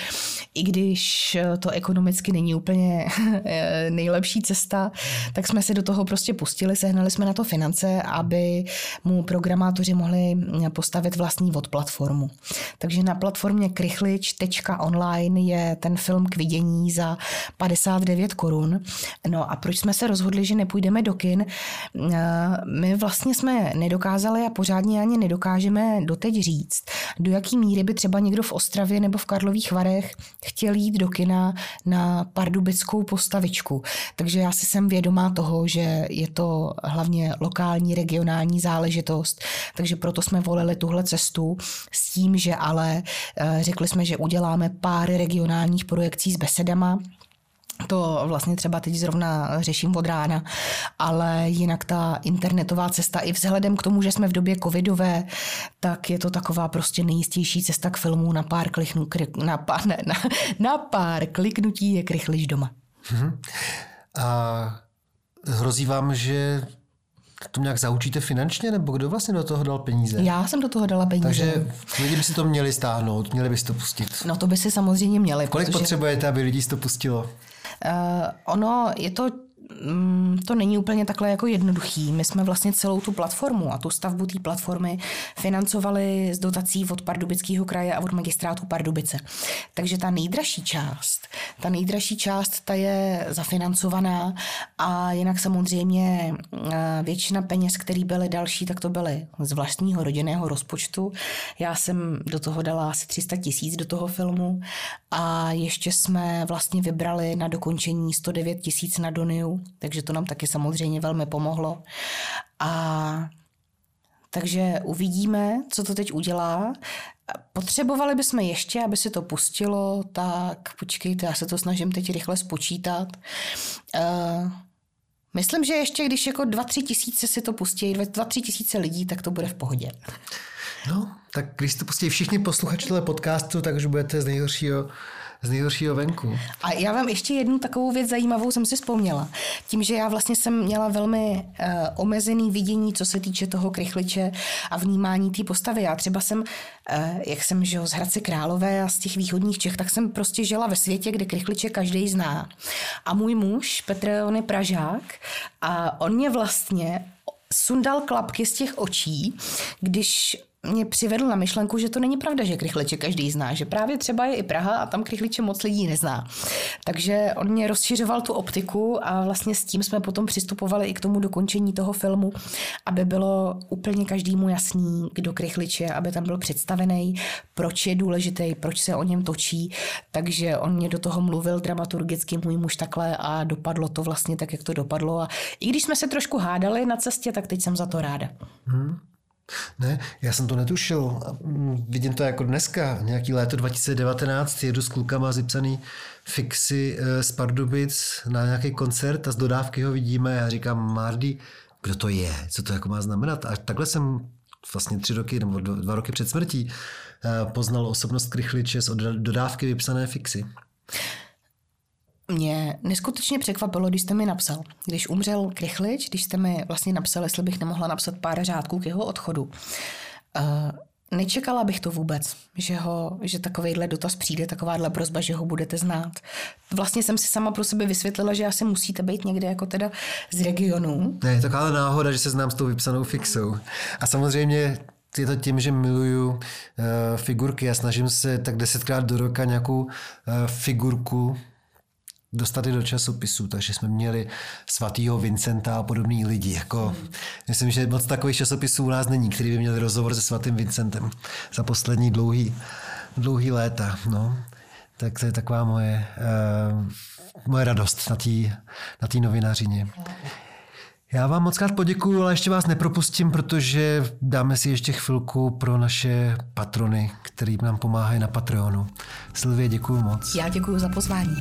i když to ekonomicky není úplně nejlepší cesta, tak jsme se do toho prostě pustili, sehnali jsme na to finance, aby mu programátoři mohli postavit vlastní od platformu. Takže na platformě krychlič.online je ten film k vidění za 59 korun. No a proč jsme se rozhodli, že nepůjdeme do kin? My vlastně jsme nedokázali nedokázali a pořádně ani nedokážeme doteď říct, do jaký míry by třeba někdo v Ostravě nebo v Karlových Varech chtěl jít do kina na pardubickou postavičku. Takže já si jsem vědomá toho, že je to hlavně lokální, regionální záležitost, takže proto jsme volili tuhle cestu s tím, že ale eh, řekli jsme, že uděláme pár regionálních projekcí s besedama, to vlastně třeba teď zrovna řeším od rána, ale jinak ta internetová cesta i vzhledem k tomu, že jsme v době covidové, tak je to taková prostě nejistější cesta k filmu na pár, klichnu, na, pár, ne, na, na pár kliknutí je krychliš doma. Hmm. A hrozí vám, že to nějak zaučíte finančně, nebo kdo vlastně do toho dal peníze? Já jsem do toho dala peníze. Takže lidi by si to měli stáhnout, měli by si to pustit. No to by si samozřejmě měli. Kolik protože... potřebujete, aby lidi si to pustilo? Uh, ono je to to není úplně takhle jako jednoduchý. My jsme vlastně celou tu platformu a tu stavbu té platformy financovali z dotací od Pardubického kraje a od magistrátu Pardubice. Takže ta nejdražší část, ta nejdražší část, ta je zafinancovaná a jinak samozřejmě eh, většina peněz, které byly další, tak to byly z vlastního rodinného rozpočtu. Já jsem do toho dala asi 300 tisíc do toho filmu a ještě jsme vlastně vybrali na dokončení 109 tisíc na Doniu, takže to nám taky samozřejmě velmi pomohlo. A takže uvidíme, co to teď udělá. Potřebovali bychom ještě, aby se to pustilo, tak počkejte, já se to snažím teď rychle spočítat. Uh, myslím, že ještě když jako 2-3 tisíce si to pustí, 2-3 tisíce lidí, tak to bude v pohodě. No, tak když to pustí všichni posluchači podcastu, tak už budete z nejhoršího z nejhoršího venku. A já vám ještě jednu takovou věc zajímavou jsem si vzpomněla. Tím, že já vlastně jsem měla velmi uh, omezený vidění, co se týče toho krychliče a vnímání té postavy. Já třeba jsem, uh, jak jsem žil z Hradce Králové a z těch východních Čech, tak jsem prostě žila ve světě, kde krychliče každý zná. A můj muž, Petr, on je Pražák a on mě vlastně sundal klapky z těch očí, když mě přivedl na myšlenku, že to není pravda, že krychliče každý zná, že právě třeba je i Praha a tam krychliče moc lidí nezná. Takže on mě rozšiřoval tu optiku a vlastně s tím jsme potom přistupovali i k tomu dokončení toho filmu, aby bylo úplně každému jasný, kdo krychliče, aby tam byl představený, proč je důležitý, proč se o něm točí. Takže on mě do toho mluvil dramaturgicky, můj muž takhle a dopadlo to vlastně tak, jak to dopadlo. A i když jsme se trošku hádali na cestě, tak teď jsem za to ráda. Hmm. Ne, já jsem to netušil. Vidím to jako dneska, nějaký léto 2019, jedu s klukama zipsaný fixy eh, z Pardubic na nějaký koncert a z dodávky ho vidíme a říkám, Mardy, kdo to je, co to jako má znamenat. A takhle jsem vlastně tři roky nebo dva roky před smrtí eh, poznal osobnost Krychliče z dodávky vypsané fixy mě neskutečně překvapilo, když jste mi napsal, když umřel Krychlič, když jste mi vlastně napsal, jestli bych nemohla napsat pár řádků k jeho odchodu. Uh, nečekala bych to vůbec, že, ho, že takovejhle dotaz přijde, takováhle prozba, že ho budete znát. Vlastně jsem si sama pro sebe vysvětlila, že asi musíte být někde jako teda z regionu. Ne, je taková náhoda, že se znám s tou vypsanou fixou. A samozřejmě je to tím, že miluju uh, figurky a snažím se tak desetkrát do roka nějakou uh, figurku dostat do časopisu, takže jsme měli svatýho Vincenta a podobný lidi. Jako, mm. Myslím, že moc takových časopisů u nás není, který by měl rozhovor se svatým Vincentem za poslední dlouhý, dlouhý léta. No. Tak to je taková moje, uh, moje radost na té na tý novinařině. Já vám moc krát poděkuju, ale ještě vás nepropustím, protože dáme si ještě chvilku pro naše patrony, který nám pomáhají na Patreonu. Silvě, děkuji moc. Já děkuji za pozvání.